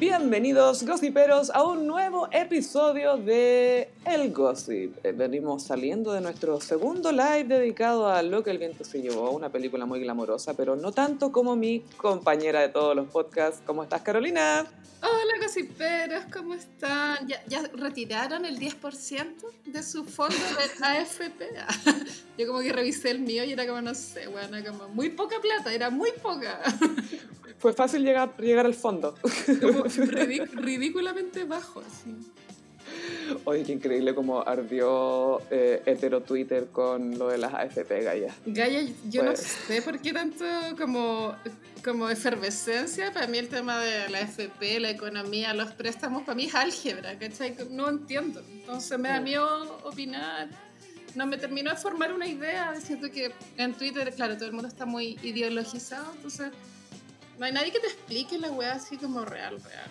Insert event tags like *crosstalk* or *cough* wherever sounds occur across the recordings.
Bienvenidos, gossiperos, a un nuevo episodio de El Gossip. Eh, Venimos saliendo de nuestro segundo live dedicado a Lo que el viento se llevó, una película muy glamorosa, pero no tanto como mi compañera de todos los podcasts. ¿Cómo estás, Carolina? Hola, gossiperos, ¿cómo están? ¿Ya, ya retiraron el 10% de su fondo de *laughs* AFP? *laughs* Yo como que revisé el mío y era como, no sé, bueno, como muy poca plata, era muy poca. *laughs* Fue fácil llegar, llegar al fondo. Como *laughs* ridí- ridículamente bajo, así. Oye, qué increíble cómo ardió eh, hetero Twitter con lo de las AFP, Gaia. Gaia, yo no Pues- sé por qué tanto como, como efervescencia. Para mí el tema de la FP, la economía, los préstamos, para mí es álgebra, ¿cachai? No entiendo. Entonces me da Mm. miedo opinar. No me terminó de formar una idea. Siento que en Twitter, claro, todo el mundo está muy ideologizado. Entonces no hay nadie que te explique la weá así como real, real.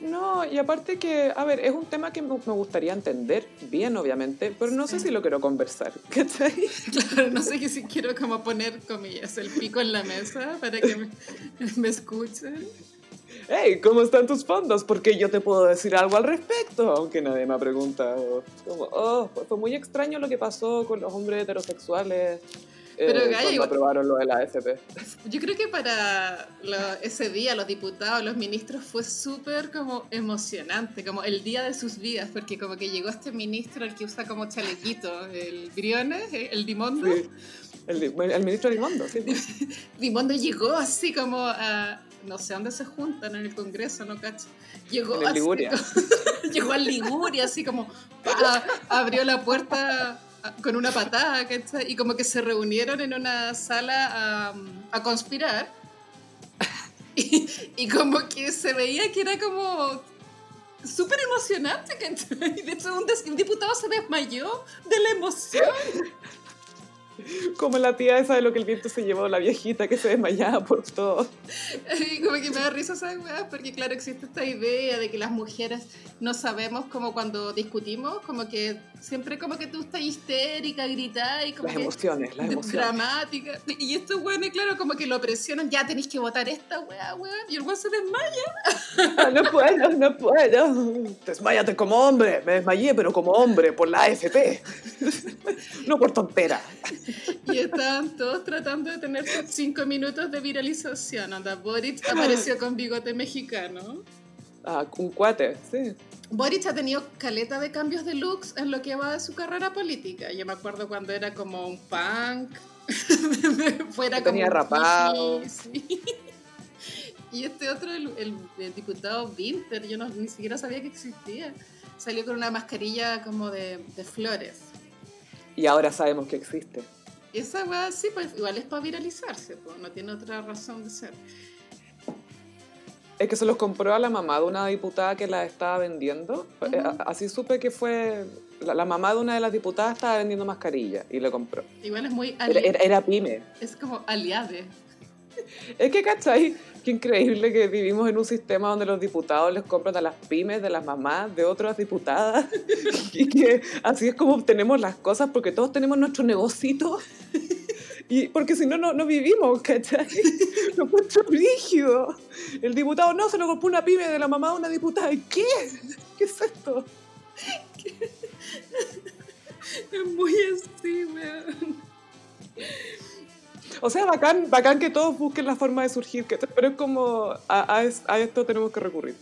No, y aparte que, a ver, es un tema que me gustaría entender bien, obviamente, pero no sé Sí. si lo quiero conversar, *laughs* ¿cachai? Claro, no sé que si quiero como poner, comillas, el pico en la mesa para que me, *laughs* me escuchen. Hey, ¿cómo están tus fondos? Porque yo te puedo decir algo al respecto, aunque nadie me ha preguntado. Como, oh, fue- muy extraño lo que pasó con los hombres heterosexuales Pero, Gaia, cuando aprobaron lo de la AFP. *laughs* Yo creo que para lo- ese día los diputados, los ministros fue súper como emocionante, como el día de sus vidas, porque como que llegó este ministro, el que usa como chalequito, el Briones, el Dimondo. Sí. El, el ministro Limondo, sí. pues. *laughs* Dimondo llegó así como a, no sé dónde se juntan, en el Congreso, no cacho. Llegó En el Liguria. como- *laughs* llegó al Liguria, así como pa, abrió la puerta a- con una patada, ¿cachai? Y como que se reunieron en una sala a, a conspirar. *laughs* Y, y como que se veía que era como súper emocionante, ¿cachai? De hecho, un, un diputado se desmayó de la emoción. *laughs* Como la tía esa de lo que el viento se llevó, la viejita que se desmayaba por todo. Y como que me da risa esa weá, porque claro, existe esta idea de que las mujeres no sabemos como cuando discutimos, como que siempre como que tú estás histérica, gritas y como Las que emociones, las emociones. dramática. Y estos weones, claro, como que lo presionan, ya tenéis que votar esta weá, weá, y el weón se desmaya. Ah, No puedo, no puedo. Desmayate como hombre. Me desmayé, pero como hombre, por la AFP. No por tontera. *laughs* Y estaban todos tratando de tener cinco minutos de viralización. Anda, Boric apareció con bigote mexicano. Ah, un cuate, sí. Boric ha tenido caleta de cambios de looks en lo que va de su carrera política. Yo me acuerdo cuando era como un punk, *laughs* fuera como tenía rapado. sí. Y este otro, el, el- el diputado Winter, yo no, ni siquiera sabía que existía. Salió con una mascarilla como de, de flores. Y ahora sabemos que existe. Y esa weá sí, pues igual es para viralizarse, pues, no tiene otra razón de ser. Es que se los compró a la mamá de una diputada que la estaba vendiendo. Eh, Así supe que fue... La, la mamá de una de las diputadas estaba vendiendo mascarilla y le compró. Igual es muy Era, era- era pyme. es como aliade. *laughs* Es que, ¿cachai? Qué increíble que vivimos en un sistema donde los diputados les compran a las pymes de las mamás de otras diputadas. *laughs* Y que así es como obtenemos las cosas porque todos tenemos nuestro negocito. *laughs* Y porque si no, no, vivimos, ¿cachai? Lo encuentro rígido. El diputado no se lo compró una pyme de la mamá de una diputada. ¿Y qué? ¿Qué es esto? Es muy así. O sea, bacán, bacán que todos busquen la forma de surgir, ¿cachai? pero es como a, a a esto tenemos que recurrir.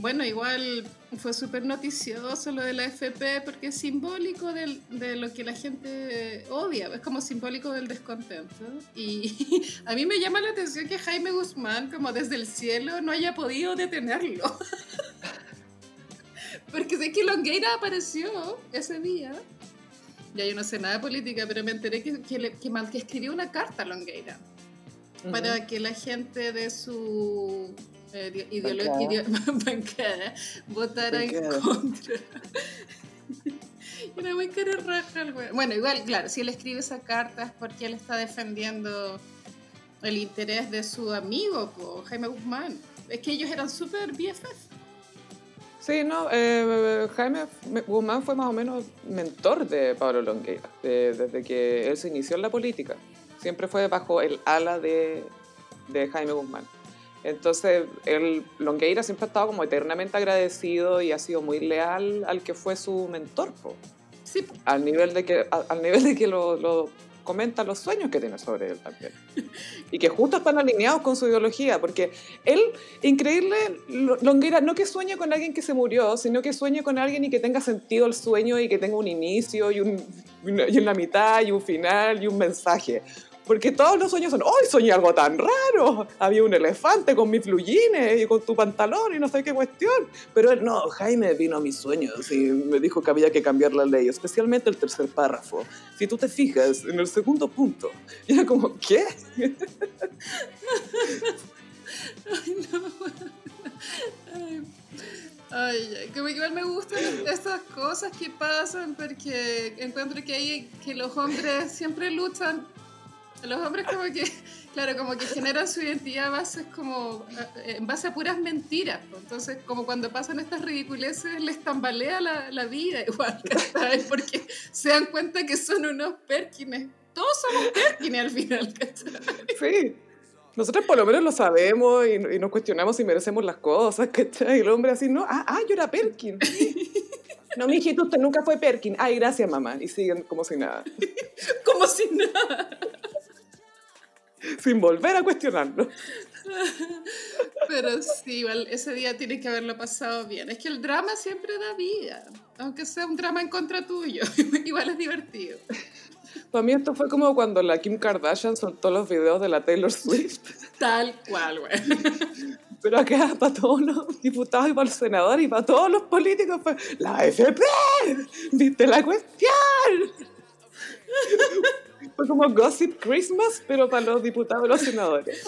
Bueno, igual fue súper noticioso lo de la FP porque es simbólico del- de lo que la gente odia, es como simbólico del descontento. Y *laughs* a mí me llama la atención que Jaime Guzmán, como desde el cielo, no haya podido detenerlo. *laughs* Porque sé que Longueira apareció ese día. Ya yo no sé nada de política, pero me enteré que, que, le- que escribió una carta a Longueira para que la gente de su eh, ide- ideolo- *laughs* Bancada. votara Bancada. en contra. Era muy cara raja el güey. Bueno, igual, claro, si él escribe esa carta es porque él está defendiendo el interés de su amigo, po, Jaime Guzmán. Es que ellos eran súper BFF. Sí, no, eh, Jaime Guzmán fue más o menos mentor de Pablo Longueira, de- desde que él se inició en la política. Siempre fue bajo el ala de, de Jaime Guzmán. Entonces, el Longueira siempre ha estado como eternamente agradecido y ha sido muy leal al que fue su mentor, po. Sí, al nivel de que, al nivel de que lo, lo comenta los sueños que tiene sobre él también. Y que justo están alineados con su ideología, porque él, increíble, Lo- Longueira, no que sueñe con alguien que se murió, sino que sueñe con alguien y que tenga sentido el sueño y que tenga un inicio y, un, y una mitad y un final y un mensaje. Porque todos los sueños son, ¡ay, soñé algo tan raro! Había un elefante con mis flujines y con tu pantalón y no sé qué cuestión. Pero él, no, Jaime vino a mis sueños y me dijo que había que cambiar la ley, especialmente el tercer párrafo. Si tú te fijas en el segundo punto. Y era como, ¿qué? *laughs* Ay, no. Ay, ay, como igual me gustan estas cosas que pasan porque encuentro que hay que los hombres siempre luchan. Los hombres como que, *laughs* claro, como que generan su identidad bases como, eh, en base a puras mentiras. Entonces, como cuando pasan estas ridiculeces, les tambalea la, la vida igual, *laughs* ¿cachai? Porque se dan cuenta que son unos Perkines. Todos somos Perkines al final, ¿cachai? Sí. Nosotros por lo menos lo sabemos y, y nos cuestionamos si merecemos las cosas, ¿cachai? Y el hombre así, no, ah, ah, yo era Perkin. No, mijito, usted nunca fue Perkin. Ay, gracias, mamá. Y siguen como si nada, *laughs* Como si nada. *laughs* sin volver a cuestionarlo. *laughs* Pero sí, igual ese día tienes que haberlo pasado bien. Es que el drama siempre da vida, aunque sea un drama en contra tuyo. *laughs* igual es divertido. Para mí esto fue como cuando la Kim Kardashian soltó los videos de la Taylor Swift. Tal cual, güey. Pero acá para todos los diputados y para los senadores y para todos los políticos fue la FP, ¿viste la cuestión? Fue como Gossip Christmas, pero para los diputados y los senadores.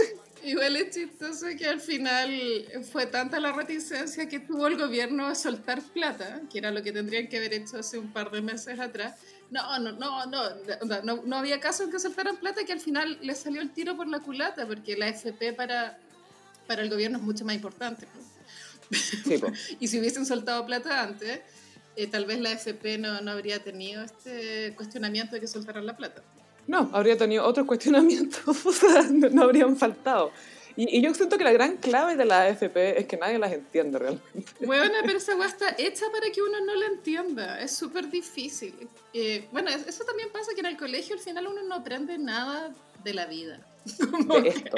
Igual es chistoso que al final fue tanta la reticencia que tuvo el gobierno a soltar plata, que era lo que tendrían que haber hecho hace un par de meses atrás. No, no, no, no, no, no, había caso en que soltaran plata que al final le salió el tiro por la culata, porque la FP para, para el gobierno es mucho más importante. Sí, po. *laughs* Y si hubiesen soltado plata antes, eh, tal vez la FP no, no habría tenido este cuestionamiento de que soltaran la plata. No, habría tenido otros cuestionamientos, *laughs* o sea, no, no habrían faltado. Y, y yo siento que la gran clave de la AFP es que nadie las entiende realmente. Bueno, pero *laughs* esa weá está hecha para que uno no la entienda. Es súper difícil. Eh, bueno, es- eso también pasa que en el colegio al final uno no aprende nada de la vida. *laughs* De esto.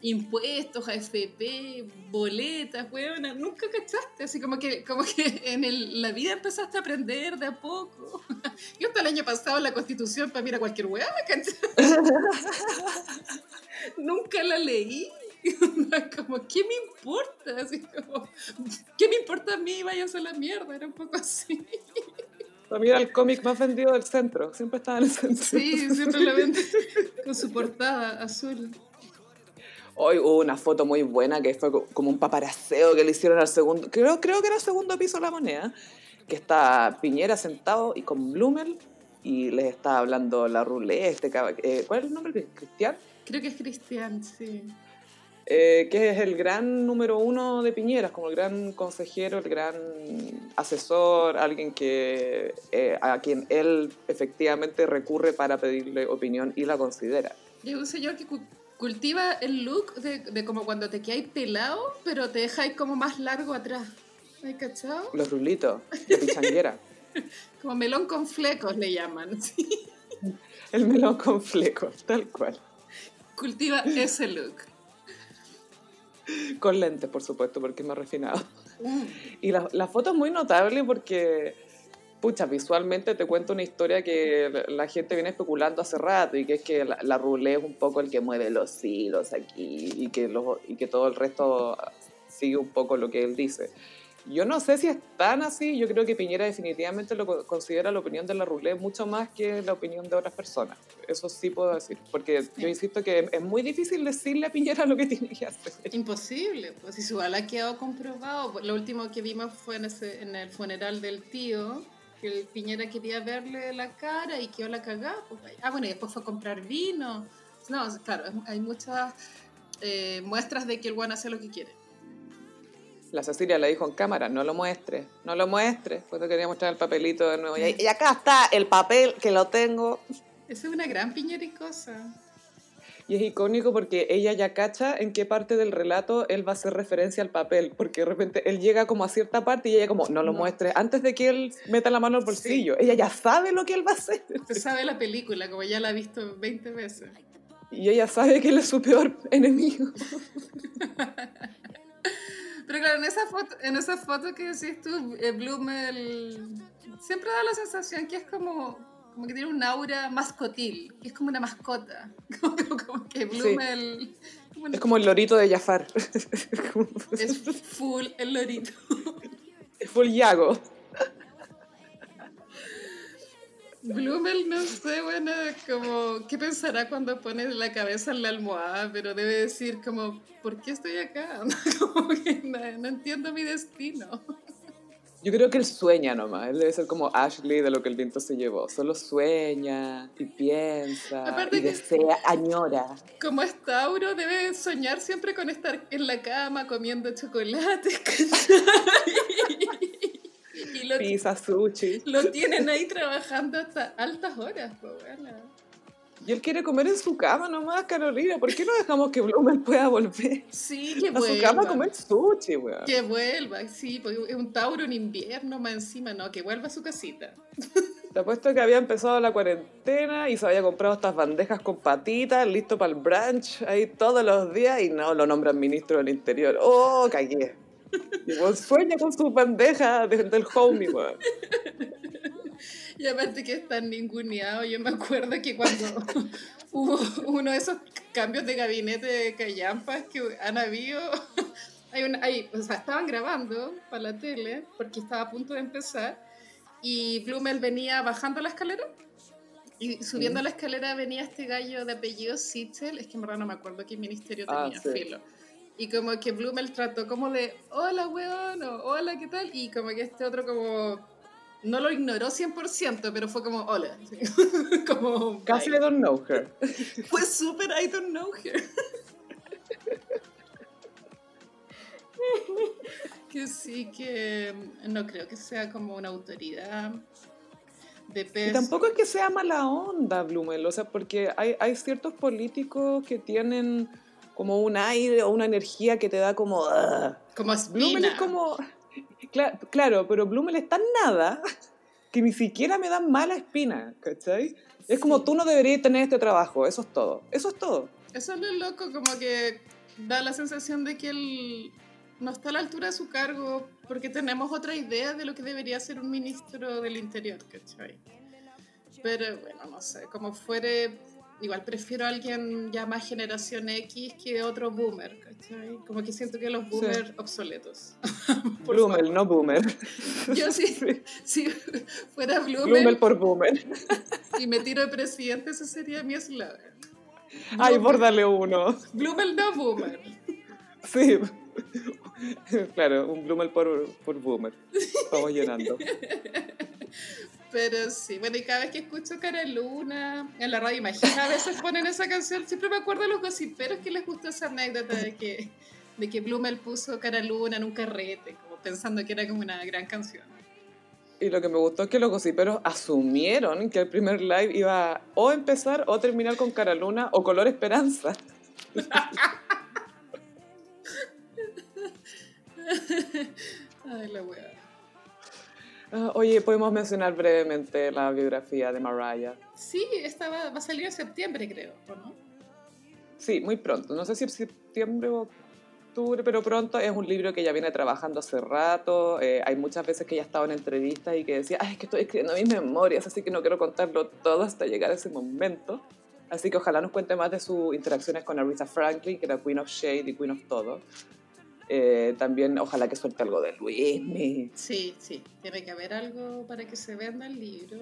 impuestos, AFP, boletas, weona, nunca cachaste. Así como que, como que en el- la vida empezaste a aprender de a poco. *laughs* Yo hasta el año pasado la constitución para era cualquier weá. *laughs* Nunca la leí. Como, ¿qué me importa? Así como, ¿qué me importa a mí? Váyanse a la mierda. Era un poco así. Para mí era el cómic más vendido del centro, siempre estaba en el centro. Sí, siempre la ven con su portada azul. Hoy hubo una foto muy buena que fue co- como un paparaceo que le hicieron al segundo, creo, creo que era el segundo piso de la moneda, que está Piñera sentado y con Blumel y les está hablando la rulé, este, eh, ¿cuál es el nombre? Cristian, Creo que es Cristian, sí. Eh, que es el gran número uno de Piñera, como el gran consejero, el gran asesor, alguien que eh, a quien él efectivamente recurre para pedirle opinión y la considera. Y es un señor que cu- cultiva el look de, de como cuando te quedáis pelado, pero te dejáis como más largo atrás. ¿Has cachado? Los rulitos de pichanguera. *laughs* Como melón con flecos le llaman. *laughs* sí. el melón con flecos, tal cual. Cultiva ese look. Con lentes, por supuesto, porque es más refinado. Mm. Y la, la foto es muy notable porque, pucha, visualmente te cuenta una historia que la, gente viene especulando hace rato y que es que la, la roulette es un poco el que mueve los hilos aquí y que, los, y que todo el resto sigue un poco lo que él dice. Yo no sé si es tan así, yo creo que Piñera definitivamente lo co- considera la opinión de la roulette mucho más que la opinión de otras personas. Eso sí puedo decir, porque yo insisto que es muy difícil decirle a Piñera lo que *laughs* tiene que hacer. Imposible, pues si igual ha quedado comprobado. Lo último que vimos fue en, ese, en el funeral del tío, que el Piñera quería verle la cara y quedó la cagada. pues, ah, bueno, y después fue a comprar vino. No, claro, hay muchas eh, muestras de que el guan hace lo que quiere. La Cecilia le dijo en cámara, no lo muestre, no lo muestre. Pues te quería mostrar el papelito de nuevo. Y, y acá está el papel que lo tengo. Esa es una gran piñericosa. Y es icónico porque ella ya cacha en qué parte del relato él va a hacer referencia al papel, porque de repente él llega como a cierta parte y ella como, no lo No. muestre antes de que él meta la mano al bolsillo. Ella ya sabe lo que él va a hacer. Usted sabe la película, como ya la ha visto 20 veces. Y ella sabe que él es su peor enemigo. *laughs* Pero claro, en esa foto, en esa foto que decís tú, eh, Blumel siempre da la sensación que es como, como que tiene un aura mascotil, que es como una mascota. Como, *laughs* como que Blumel como Es como el lorito de Jafar. *laughs* es full el lorito. Es full Yago. Blumel, no sé, bueno, como, ¿qué pensará cuando pone la cabeza en la almohada? Pero debe decir como, ¿por qué estoy acá? *laughs* Como que no, no entiendo mi destino. Yo creo que él sueña nomás. Él debe ser como Ashley de lo que el viento se llevó. Solo sueña y piensa Aparte y que- desea, añora. Como es Tauro, debe soñar siempre con estar en la cama comiendo chocolate. *laughs* *laughs* y lo, Pizza, sushi. lo tienen ahí trabajando hasta altas horas, pues bueno. Y él quiere comer en su cama nomás, Carolina. ¿Por qué no dejamos que Blumel pueda volver Sí, que a su cama a comer sushi, weón? Que vuelva, sí, porque es un Tauro en invierno más encima, no, que vuelva a su casita. Te apuesto que había empezado la cuarentena y se había comprado estas bandejas con patitas, listo para el brunch, ahí todos los días, y no lo nombran ministro del Interior. ¡Oh, cagué! Weón sueña con su bandeja de- del homie, weón. *laughs* Y aparte que es tan ninguneado, yo me acuerdo que cuando *laughs* hubo uno de esos cambios de gabinete de callampas que han habido, *laughs* hay una, hay, o sea, estaban grabando para la tele porque estaba a punto de empezar y Blumel venía bajando la escalera y subiendo Mm. la escalera venía este gallo de apellido Sitzel, es que en verdad no me acuerdo qué ministerio Ah, tenía, sí. filo. Y como que Blumel trató como de, hola weón, o hola, ¿qué tal? Y como que este otro como, no lo ignoró 100%, pero fue como, hola. *laughs* como, Casi. I don't know her. *laughs* Fue súper I don't know her. *laughs* que sí, que no creo que sea como una autoridad de Y peso. tampoco es que sea mala onda, Blumel, o sea, porque hay, hay ciertos políticos que tienen como un aire o una energía que te da como... "Ugh". Como Blumel es como... Cla- claro, pero Blumel es tan nada que ni siquiera me da mala espina, ¿cachai? Es como Sí. tú no deberías tener este trabajo, eso es todo, eso es todo. Eso es lo loco, como que da la sensación de que él no está a la altura de su cargo porque tenemos otra idea de lo que debería ser un ministro del interior, ¿cachai? Pero bueno, no sé, como fuere, igual prefiero a alguien ya más generación X que otro boomer, ¿cachai? Como que siento que los boomers obsoletos. *laughs* Por Blumel, no boomer. *laughs* Yo sí, si fuera Blumel Blumel por boomer. *laughs* y me tiro de presidente, ese sería mi eslogan. Ay, bórdale uno. Blumel no boomer. Sí. Claro, un Blumel por, por boomer. Vamos llenando. Pero sí, bueno, y cada vez que escucho Cara Luna en la radio, imagina, a veces ponen esa canción, siempre me acuerdo de los gossiperos que les gustó esa anécdota de que, de que Blumel puso Cara Luna en un carrete, como pensando que era como una gran canción. Y lo que me gustó es que los gossiperos asumieron que el primer live iba a o empezar o terminar con Cara Luna o Color Esperanza. *laughs* Ay, la wea. Ah, oye, podemos mencionar brevemente la biografía de Mariah. Sí, esta va, va a salir en septiembre, creo, ¿o no? Sí, muy pronto. No sé si en septiembre o octubre, pero pronto. Es un libro que ella viene trabajando hace rato. Eh, hay muchas veces que ella ha estado en entrevistas y que decía, ay, es que estoy escribiendo mis memorias, así que no quiero contarlo todo hasta llegar a ese momento. Así que ojalá nos cuente más de sus interacciones con Aretha Franklin, que era Queen of Shade y Queen of Todo. Eh, también ojalá que suelte algo de Luismi. Sí, sí, tiene que haber algo para que se venda el libro.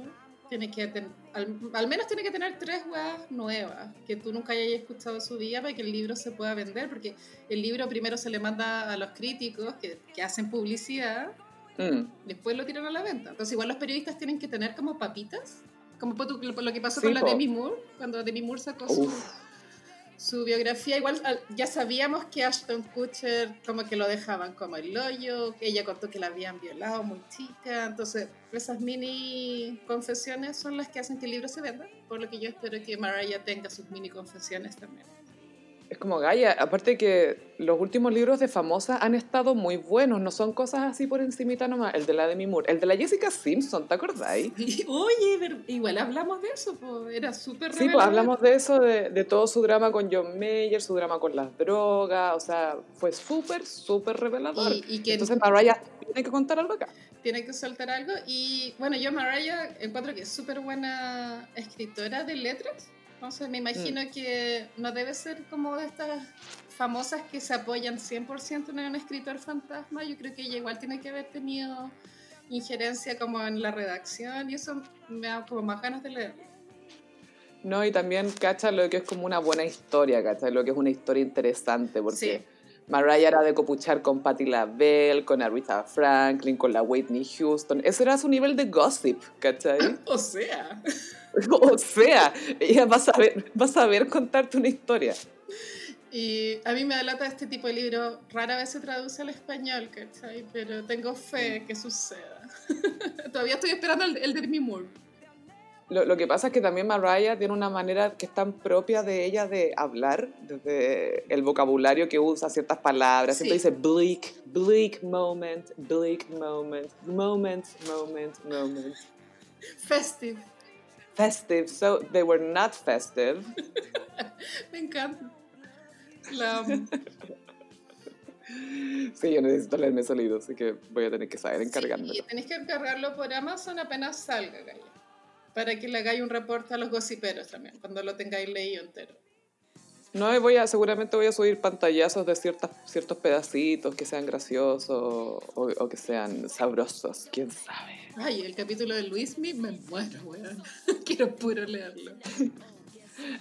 Tiene que ten- al, al menos tiene que tener tres weas nuevas que tú nunca hayas escuchado en su vida para que el libro se pueda vender, porque el libro primero se le manda a los críticos que, que hacen publicidad, Mm, después lo tiran a la venta. Entonces igual los periodistas tienen que tener como papitas, como lo que pasó Sí, con la. Demi Moore, cuando Demi Moore sacó Uf. su biografía, igual al- ya sabíamos que Ashton Kutcher como que lo dejaban como el hoyo, ella contó que la habían violado muy chica, entonces esas mini confesiones son las que hacen que el libro se venda, por lo que yo espero que Mariah tenga sus mini confesiones también. Es como Gaia, aparte que los últimos libros de Famosa han estado muy buenos, no son cosas así por encimita nomás. El de la Demi Moore, el de la Jessica Simpson, ¿te acordáis? Y, oye, pero igual hablamos de eso, pues era súper Sí, pues hablamos de eso, de, de todo su drama con John Mayer, su drama con las drogas, o sea, fue súper, súper revelador. Y, y que Entonces Mariah tiene que contar algo acá. tiene que soltar algo. Y bueno, yo Mariah encuentro que es súper buena escritora de letras. Entonces me imagino que no debe ser como de estas famosas que se apoyan 100% en un escritor fantasma. Yo creo que ella igual tiene que haber tenido injerencia como en la redacción y eso me da como más ganas de leer. No, y también cacha lo que es como una buena historia, cacha lo que es una historia interesante, porque Sí. Mariah era de copuchar con Patti LaBelle, con Aretha Franklin, con la Whitney Houston. Ese era su nivel de gossip, ¿cachai? *laughs* O sea, *laughs* o sea, ella va a saber, va a saber contarte una historia. y a mí me da lata este tipo de libro. Rara vez se traduce al español, ¿cachai? Pero tengo fe que suceda. *laughs* Todavía estoy esperando el, el de Demi Moore. Lo, lo que pasa es que también Mariah tiene una manera que es tan propia de ella de hablar, desde el vocabulario que usa, ciertas palabras. Siempre Sí. dice bleak, bleak moment, bleak moment, moment, moment, moment. Festive. Festive, so they were not festive. *laughs* Me encanta. La. Sí, yo necesito leerme ese libro, así que voy a tener que saber Sí, encargármelo. y tenéis que encargarlo por Amazon apenas salga, Gaya. Para que le hagáis un reporte a los gossiperos también, cuando lo tengáis leído entero. No, voy a, seguramente voy a subir pantallazos de ciertas, ciertos pedacitos que sean graciosos o, o que sean sabrosos, quién sabe. Ay, el capítulo de Luismi, me muero, weón. *laughs* Quiero puro leerlo.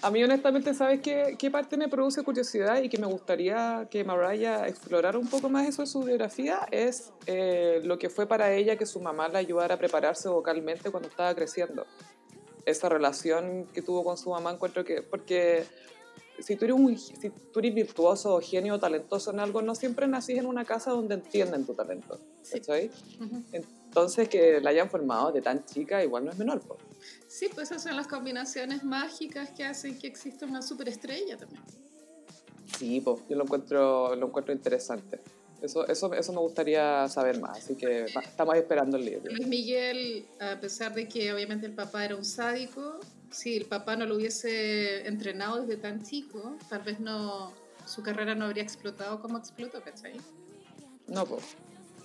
A mí honestamente, ¿sabes qué, qué parte me produce curiosidad y que me gustaría que Mariah explorara un poco más eso de su biografía? Es eh, lo que fue para ella que su mamá la ayudara a prepararse vocalmente cuando estaba creciendo. Esa relación que tuvo con su mamá encuentro que... Porque si tú eres, un, si tú eres virtuoso o genio o talentoso en algo, no siempre nacís en una casa donde entienden tu talento. Sí. Entonces que la hayan formado de tan chica igual no es menor. po. Sí, pues esas son las combinaciones mágicas que hacen que exista una superestrella también. Sí, pues yo lo encuentro, lo encuentro interesante. Eso, eso, eso me gustaría saber más, así que estamos esperando el libro. Luis Miguel, a pesar de que obviamente el papá era un sádico, si el papá no lo hubiese entrenado desde tan chico, tal vez no su carrera no habría explotado como explotó, ¿cachai? No, pues.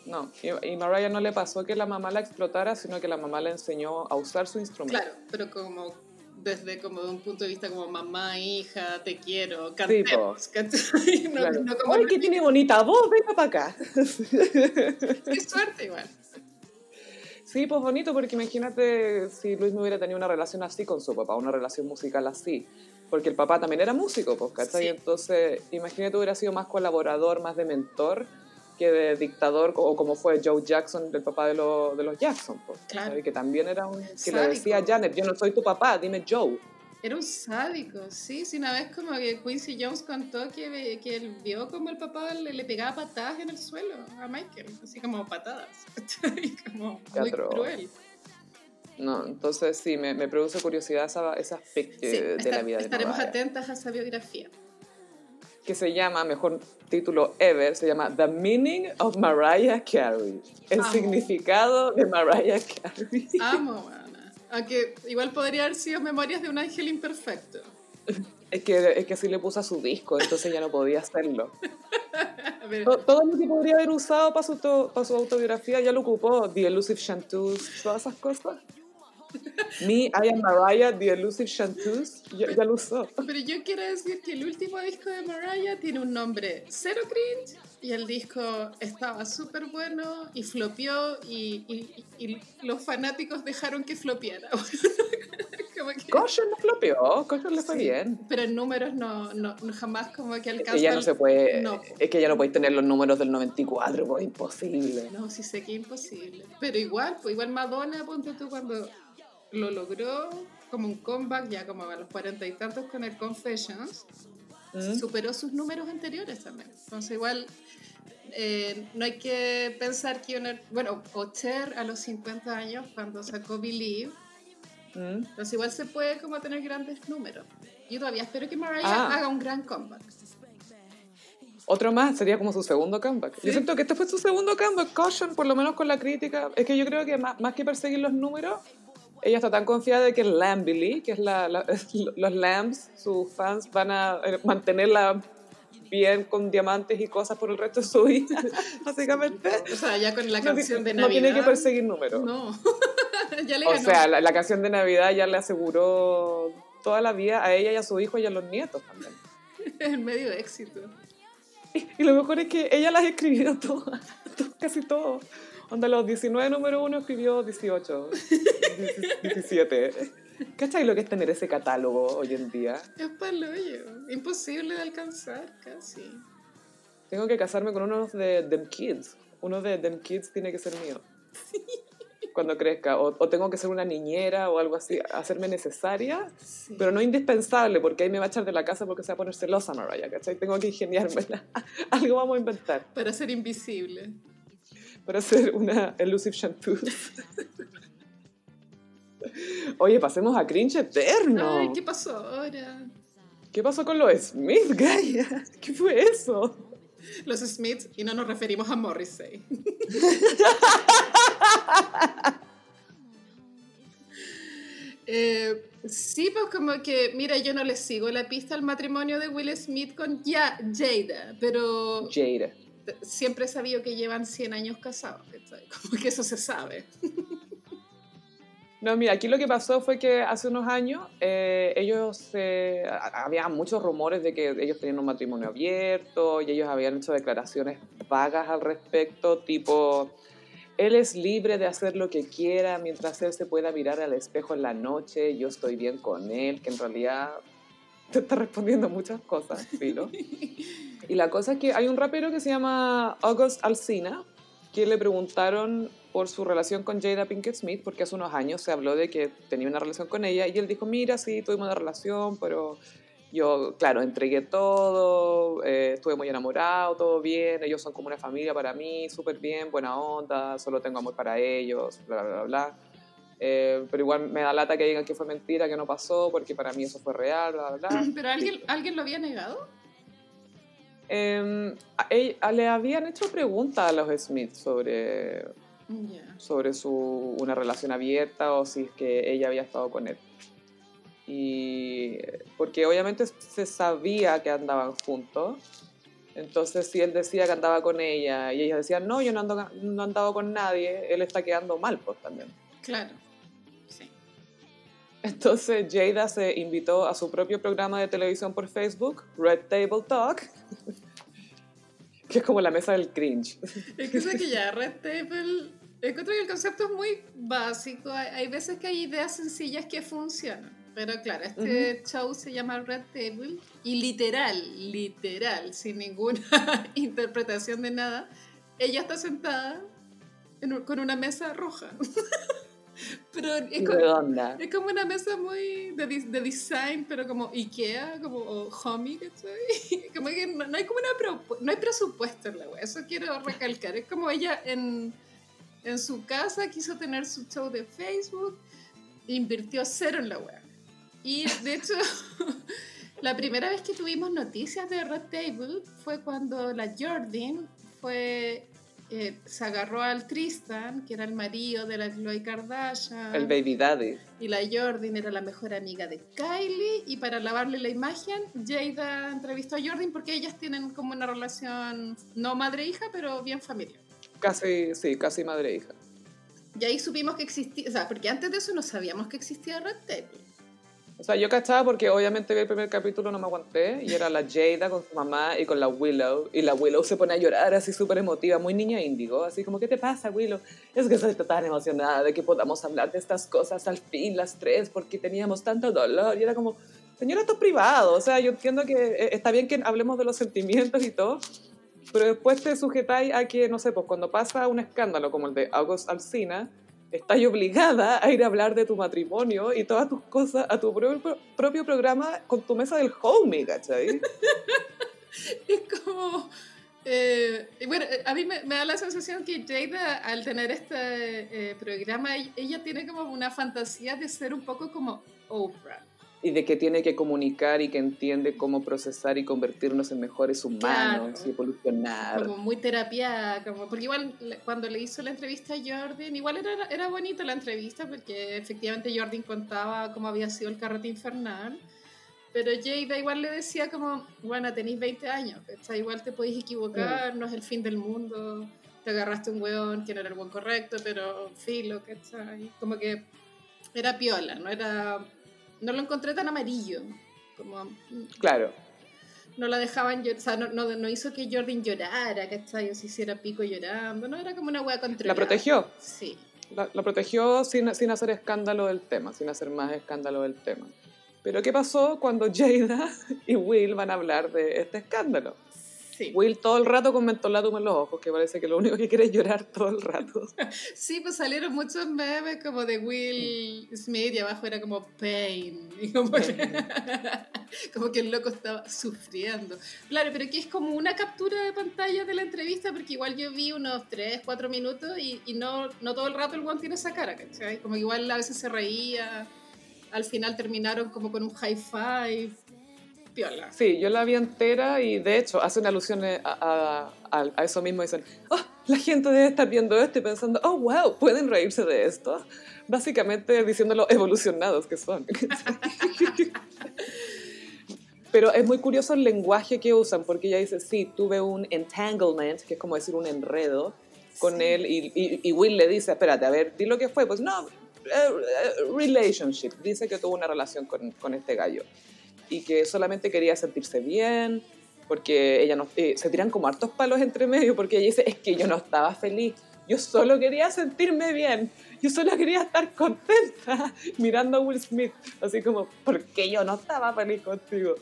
No, y, y Mariah no le pasó que la mamá la explotara, sino que la mamá le enseñó a usar su instrumento. Claro, pero como desde como de un punto de vista como mamá, hija, te quiero, cantemos, ¿cachai? *laughs* No, Claro. no como ¡Ay, Luis que tiene bonita voz! Venga para acá. Qué suerte igual. Sí, pues bonito, porque imagínate si Luis no hubiera tenido una relación así con su papá, una relación musical así. Porque el papá también era músico, pues, ¿cachai? Sí. Entonces, imagínate hubiera sido más colaborador, más de mentor que de dictador, o como fue Joe Jackson, el papá de, lo- de los Jackson, pues. Claro. Que también era un... Que Sádico. le decía a Janet, yo no soy tu papá, dime Joe. Era un sádico, sí. sí una vez como que Quincy Jones contó que, que él vio como el papá le, le pegaba patadas en el suelo a Michael, así como patadas, *laughs* ¿cachai? como muy atroz. cruel. No, entonces sí, me, me produce curiosidad esa, ese aspecto Sí, de esta- la vida de estaremos atentas a esa biografía. Que se llama, mejor título ever, se llama The Meaning of Mariah Carey. El Amo. significado de Mariah Carey. Amo, mana. Aunque igual podría haber sido Memorias de un ángel imperfecto. Es que, es que así le puso a su disco, entonces ya no podía hacerlo. *laughs* A ver, To- Todo lo que podría haber usado para su, to- para su autobiografía ya lo ocupó. The Elusive Chanteuse, todas esas cosas. Me, I am Mariah, The Elusive Chanteuse, ya, ya lo usó. Pero yo quiero decir que el último disco de Mariah tiene un nombre cero cringe y el disco estaba súper bueno y flopeó y, y- y los fanáticos dejaron que flopeara. *laughs* Como que- Caution no flopeó, Caution le fue Sí, bien. Pero en números no, no, jamás como que Es alcanza. que ya no se puede, No. es que ya no podéis tener los números del 94, pues imposible. No, sí sé que es imposible. Pero igual, pues igual Madonna, ponte tú cuando lo logró como un comeback ya como a los cuarenta y tantos con el Confessions. Mm. superó sus números anteriores también. Entonces igual eh, no hay que pensar que una, bueno, o Cher a los 50 años cuando sacó Believe, Mm. entonces igual se puede como tener grandes números. Yo todavía espero que Mariah Ah. haga un gran comeback. Otro más sería como su segundo comeback. Sí. Yo siento que este fue su segundo comeback, Caution, por lo menos con la crítica. Es que yo creo que más, más que perseguir los números, ella está tan confiada de que Lambily, que es la, la- los Lambs, sus fans van a eh, mantenerla bien con diamantes y cosas por el resto de su vida, *laughs* básicamente. O sea, ya con la No, canción de no Navidad. tiene que perseguir números. No, *laughs* ya le O ganó. sea, la, la canción de Navidad ya le aseguró toda la vida a ella y a su hijo y a los nietos también. *laughs* el medio éxito. Y, y lo mejor es que ella las escribió todas, to- casi todo. Onda, los 19 número uno escribió 18, 17. ¿Cachai lo que es tener ese catálogo hoy en día? Es paloyo. Imposible de alcanzar, casi. Tengo que casarme con uno de Them Kids. Uno de Them Kids tiene que ser mío. Cuando crezca. O, o tengo que ser una niñera o algo así. Hacerme necesaria, Sí. pero no indispensable, porque ahí me va a echar de la casa porque se va a poner celosa Mariah, ¿cachai? Tengo que ingeniármela. *laughs* Algo vamos a inventar Para ser invisible. Para hacer una elusive shampoo. Oye, pasemos a cringe eterno. Ay, ¿qué pasó ahora? ¿Qué pasó con los Smith, Gaia? ¿Qué fue eso? Los Smiths, y no nos referimos a Morrissey. *laughs* Eh, sí, pues como que, mira, yo no le sigo la pista al matrimonio de Will Smith con ya Jada, pero Jada. Siempre he sabido que llevan 100 años casados, *laughs* como que eso se sabe. No, mira, aquí lo que pasó fue que hace unos años eh, ellos, eh, había muchos rumores de que ellos tenían un matrimonio abierto y ellos habían hecho declaraciones vagas al respecto, tipo, él es libre de hacer lo que quiera mientras él se pueda mirar al espejo en la noche, yo estoy bien con él, que en realidad te está respondiendo muchas cosas, filo. *laughs* Y la cosa es que hay un rapero que se llama August Alsina, que le preguntaron por su relación con Jada Pinkett Smith, porque hace unos años se habló de que tenía una relación con ella, y él dijo, mira, sí, tuvimos una relación, pero yo, claro, entregué todo, eh, estuve muy enamorado, todo bien, ellos son como una familia para mí, súper bien, buena onda, solo tengo amor para ellos, bla, bla, bla, bla. Eh, pero igual me da lata que digan que fue mentira, que no pasó, porque para mí eso fue real, bla, bla, bla. *laughs* ¿Pero alguien, alguien lo había negado? Eh, le habían hecho preguntas a los Smith sobre, Ya. sobre su, una relación abierta o si es que ella había estado con él. Y porque obviamente se sabía que andaban juntos. Entonces, si él decía que andaba con ella y ella decía, no, yo no, ando, no he andado con nadie, él está quedando mal, pues también. Claro. Entonces, Jada se invitó a su propio programa de televisión por Facebook, Red Table Talk, *laughs* que es como la mesa del cringe. Es que sé que ya *laughs* Red Table, encuentro que el concepto es muy básico. Hay, veces que hay ideas sencillas que funcionan. Pero claro, este show se llama Red Table y literal, literal, sin ninguna *laughs* interpretación de nada, ella está sentada en con una mesa roja. Pero es como, Redonda. es como una mesa muy de, de design, pero como Ikea, como o Homey, ¿cachai? *laughs* Como que no, no hay como una no hay presupuesto en la web, eso quiero recalcar. Es como ella en, en su casa quiso tener su show de Facebook, invirtió cero en la web. Y de hecho, *laughs* la primera vez que tuvimos noticias de Red Table fue cuando la Jordan fue, eh, se agarró al Tristan, que era el marido de la Chloe Kardashian. El baby daddy. Y la Jordan era la mejor amiga de Kylie. Y para lavarle la imagen, Jada entrevistó a Jordan porque ellas tienen como una relación no madre-hija, pero bien familiar. Casi, sí, casi madre e hija. Y ahí supimos que existía, o sea, porque antes de eso no sabíamos que existía Red Table. O sea, yo cachaba porque obviamente vi el primer capítulo, no me aguanté, y era la Jada con su mamá y con la Willow, y la Willow se pone a llorar así súper emotiva, muy niña índigo, así como, ¿qué te pasa, Willow? Es que estoy tan emocionada de que podamos hablar de estas cosas al fin, las tres, porque teníamos tanto dolor, y era como, señora, esto es privado, o sea, yo entiendo que eh, está bien que hablemos de los sentimientos y todo, pero después te sujetáis a que, no sé, pues cuando pasa un escándalo como el de August Alsina, estás obligada a ir a hablar de tu matrimonio y todas tus cosas a tu propio, propio programa con tu mesa del homie, ¿cachai? *laughs* es como... Eh, bueno, a mí me, da la sensación que Jada, al tener este eh, programa, ella tiene como una fantasía de ser un poco como Oprah y de que tiene que comunicar y que entiende cómo procesar y convertirnos en mejores humanos y evolucionar. Como muy terapia, como, porque igual cuando le hizo la entrevista a Jordan, igual era, era bonita la entrevista porque efectivamente Jordan contaba cómo había sido el carrete infernal, pero Jada igual le decía como, bueno, tenéis 20 años, está igual te podéis equivocar, mm. no es el fin del mundo, te agarraste un hueón que no era el buen correcto, pero filo, ¿cachai? Como que era piola, no era no lo encontré tan amarillo. Como, claro. No la dejaban, o sea, no, no, no, hizo que Jordan llorara, ¿cachai? O se hiciera pico llorando, no, era como una wea controlada. ¿La protegió? Sí. La, la protegió sin, sin hacer escándalo del tema, sin hacer más escándalo del tema. Pero ¿qué pasó cuando *laughs* Jada y Will van a hablar de este escándalo? Will todo el rato con mentolatum en los ojos, que parece que lo único que quiere es llorar todo el rato. *laughs* Sí, pues salieron muchos memes como de Will Smith y abajo era como *laughs* pain. como, que, el loco estaba sufriendo. Claro, pero que es como una captura de pantalla de la entrevista, porque igual yo vi unos 3, 4 minutos y, y no, no todo el rato el guante tiene esa cara, ¿cachai? Como que igual a veces se reía. Al final terminaron como con un high five Sí, yo la vi entera y de hecho hacen alusiones a, a, a, eso mismo. Dicen, oh, la gente debe estar viendo esto y pensando, oh, wow, pueden reírse de esto. Básicamente diciendo lo evolucionados que son. *laughs* Pero es muy curioso el lenguaje que usan, porque ella dice, sí, tuve un entanglement, que es como decir un enredo, con él, y, y, Will le dice, espérate, a ver, di lo que fue. Pues no, eh, eh, relationship. Dice que tuvo una relación con, con este gallo y que solamente quería sentirse bien, porque ella no, eh, se tiran como hartos palos entre medio, porque ella dice, es que yo no estaba feliz, yo solo quería sentirme bien, yo solo quería estar contenta *laughs* mirando a Will Smith, así como, ¿por qué yo no estaba feliz contigo?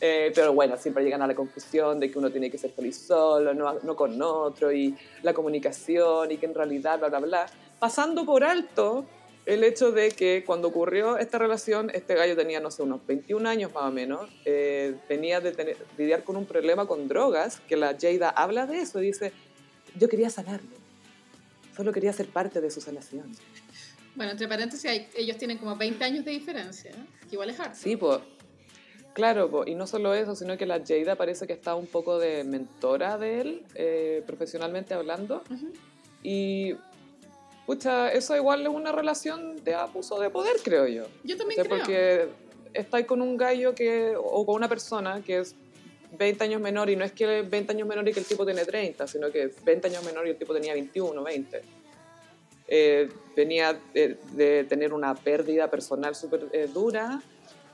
Eh, pero bueno, siempre llegan a la conclusión de que uno tiene que ser feliz solo, no, no con otro, y la comunicación, y que en realidad, bla, bla, bla, pasando por alto el hecho de que cuando ocurrió esta relación, este gallo tenía, no sé, unos 21 años más o menos, eh, venía de tener, lidiar con un problema con drogas, que la Jada habla de eso, dice, yo quería sanarlo, solo quería ser parte de su sanación. Bueno, entre paréntesis, ellos tienen como 20 años de diferencia, que igual es harto. Sí, pues, claro, y no solo eso, sino que la Jada parece que está un poco de mentora de él, eh, profesionalmente hablando, y pucha, eso igual es una relación de abuso de poder, creo yo. Yo también creo. Porque estáis con un gallo que, o con una persona que es 20 años menor y no es que 20 años menor y que el tipo tiene 30, sino que 20 años menor y el tipo tenía 21, 20. Eh, venía de, tener una pérdida personal súper eh, dura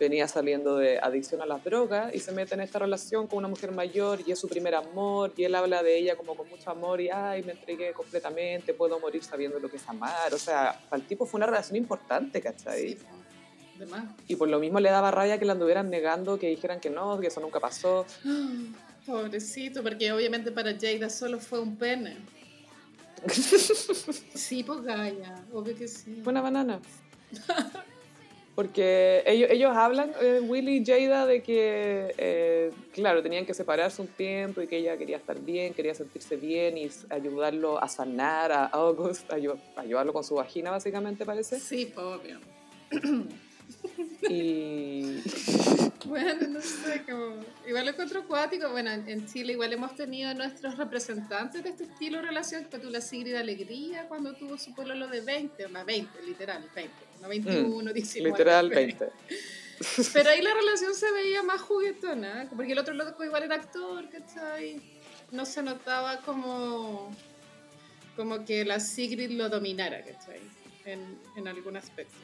venía saliendo de adicción a las drogas y se mete en esta relación con una mujer mayor y es su primer amor y él habla de ella como con mucho amor y ay, me entregué completamente, puedo morir sabiendo lo que es amar. O sea, para el tipo fue una relación importante, ¿cachai? Sí, y por lo mismo le daba rabia que la anduvieran negando, que dijeran que no, que eso nunca pasó. *gasps* Pobrecito, porque obviamente para Jada solo fue un pene. *laughs* sí, pues Gaia, obvio que sí. Fue una banana. *laughs* Porque ellos, ellos hablan, eh, Willy y Jada, de que, eh, claro, tenían que separarse un tiempo y que ella quería estar bien, quería sentirse bien y ayudarlo a sanar a August, ayudarlo con su vagina, básicamente, parece. Sí, obvio. Y... *laughs* Bueno, no sé, como... Igual lo encuentro acuático. Bueno, en Chile igual hemos tenido nuestros representantes de este estilo de relación, que tú la Sigrid Alegría cuando tuvo su pololo de 20, más 20, literal, 20, no 21, 19. Literal *laughs* 20. Pero ahí la relación se veía más juguetona, porque el otro loco igual era actor, ¿cachai? No se notaba como, como que la Sigrid lo dominara, ¿cachai? En, en algún aspecto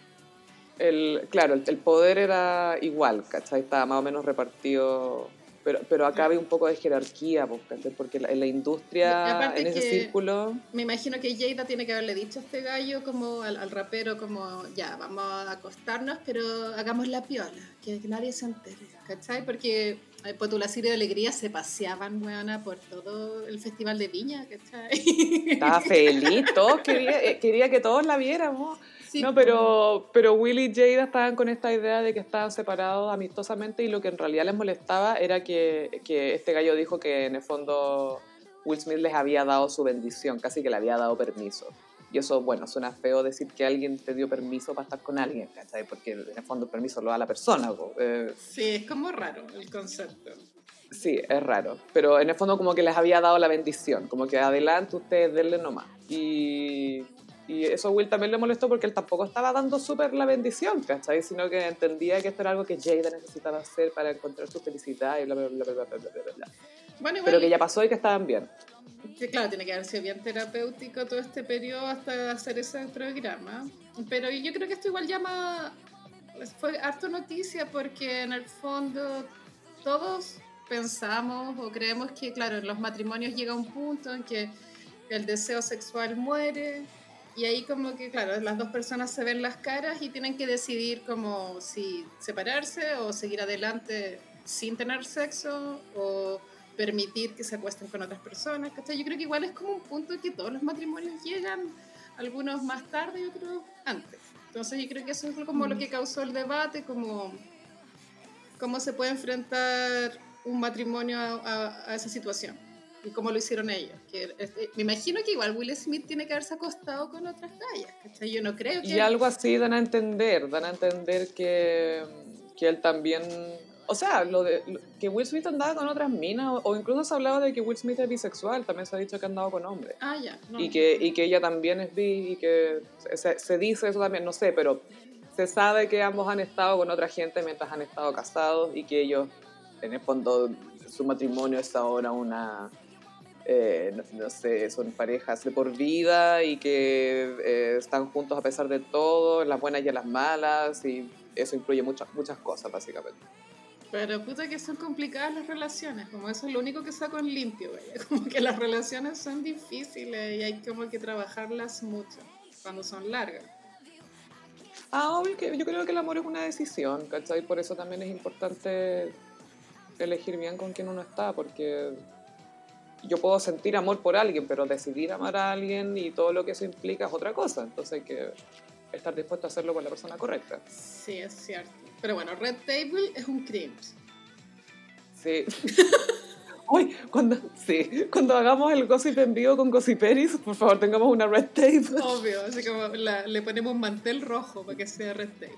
el, claro, el, poder era igual, ¿cachai? Estaba más o menos repartido, pero, pero acá había un poco de jerarquía, pues. Porque en la industria, en ese círculo... Me imagino que Jada tiene que haberle dicho a este gallo, como al, rapero, como, ya, vamos a acostarnos, pero hagamos la piola, que, nadie se entere, ¿cachai? Porque Ay, Pues tú, la Siria de Alegría se paseaban, weona, por todo el festival de Viña, ¿cachai? Estaba feliz, todos quería, eh, quería que todos la viéramos. Sí, no, pero, pero Will y Jada estaban con esta idea de que estaban separados amistosamente y lo que en realidad les molestaba era que, que este gallo dijo que en el fondo Will Smith les había dado su bendición, casi que le había dado permiso. Y eso, bueno, suena feo decir que alguien te dio permiso para estar con alguien, ¿cachai? Porque en el fondo el permiso lo da la persona. Eh, Sí, es como raro el concepto. Sí, es raro. Pero en el fondo como que les había dado la bendición. Como que adelante ustedes denle nomás. Y, y eso a Will también le molestó porque él tampoco estaba dando súper la bendición, ¿cachai? Sino que entendía que esto era algo que Jada necesitaba hacer para encontrar su felicidad y bla, bla, bla, bla, bla, bla, bla, Pero que ya pasó y que estaban bien. Que, claro, tiene que haber sido bien terapéutico todo este periodo hasta hacer ese programa. Pero yo creo que esto igual llama. Fue harto noticia porque en el fondo todos pensamos o creemos que, claro, en los matrimonios llega un punto en que el deseo sexual muere, y ahí como que, claro, las dos personas se ven las caras y tienen que decidir como si separarse o seguir adelante sin tener sexo o permitir que se acuesten con otras personas. ¿cachai? Yo creo que igual es como un punto en que todos los matrimonios llegan, algunos más tarde y otros antes. Entonces yo creo que eso es como lo que causó el debate, como cómo se puede enfrentar un matrimonio a, a- a esa situación y cómo lo hicieron ellos. Que, este, me imagino que igual Will Smith tiene que haberse acostado con otras ¿cachai? Yo no creo que... Y algo así dan a entender, dan a entender que, que él también, o sea, lo de, lo- que Will Smith andaba con otras minas, o, o incluso se hablaba de que Will Smith es bisexual, también se ha dicho que andaba con hombres. Ah, ya. no. Y que, y que ella también es bi, y que se, se dice eso también, no sé, pero se sabe que ambos han estado con otra gente mientras han estado casados y que ellos, en el fondo, su matrimonio es ahora una, eh, no, no sé, son parejas de por vida y que eh, están juntos a pesar de todo, las buenas y las malas, y eso incluye muchas, muchas cosas, básicamente. Pero puta que son complicadas las relaciones, como eso es lo único que saco en limpio, güey. *laughs* Como que las relaciones son difíciles y hay como que trabajarlas mucho cuando son largas. Ah, obvio que yo creo que el amor es una decisión, ¿cachai? Por eso también es importante elegir bien con quién uno está, porque yo puedo sentir amor por alguien, pero decidir amar a alguien y todo lo que eso implica es otra cosa. Entonces hay que estar dispuesto a hacerlo con la persona correcta. Sí, es cierto. Pero bueno, Red Table es un cringe. Sí. *laughs* Uy, cuando, sí, cuando hagamos el gossip en vivo con Gossiperis, por favor tengamos una red tape. Obvio, así como la- le ponemos un mantel rojo para que sea Red Table.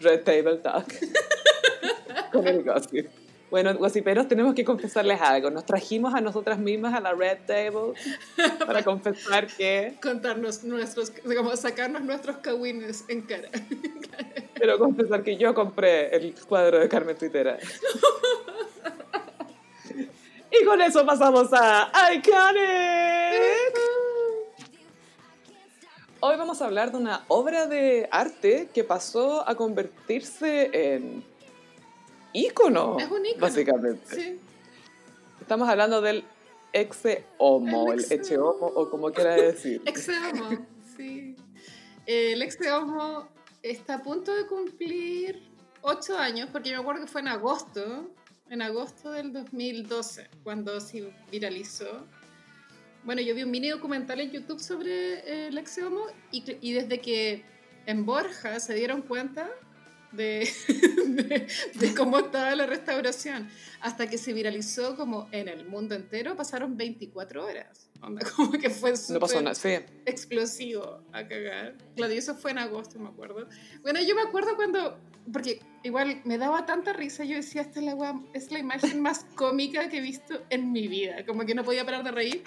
Red Table Talk. *laughs* Con el gossip. Bueno, gossiperos, tenemos que confesarles algo. Nos trajimos a nosotras mismas a la Red Table *laughs* para confesar que... Contarnos nuestros, como sacarnos nuestros cagüines en cara. Pero confesar que yo compré el cuadro de Carmen Twittera. *laughs* Y con eso pasamos a Iconic. Hoy vamos a hablar de una obra de arte que pasó a convertirse en ícono, Es un ícono. básicamente. Sí. Estamos hablando del exe homo, El el exe homo, o como quiera decir. *laughs* Exeomo, sí. El Exeomo está a punto de cumplir ocho años, porque me acuerdo que fue en agosto, en agosto del 2012, cuando se viralizó. Bueno, yo vi un mini documental en YouTube sobre el Exeomo y, cl- y desde que en Borja se dieron cuenta de, de, de cómo estaba la restauración, hasta que se viralizó como en el mundo entero, pasaron 24 horas. Onda, *laughs* como que fue No pasó nada, sí. explosivo a cagar. Claro, y eso fue en agosto, me acuerdo. Bueno, yo me acuerdo cuando, porque igual me daba tanta risa, yo decía, esta es la, es la imagen más cómica que he visto en mi vida, como que no podía parar de reír.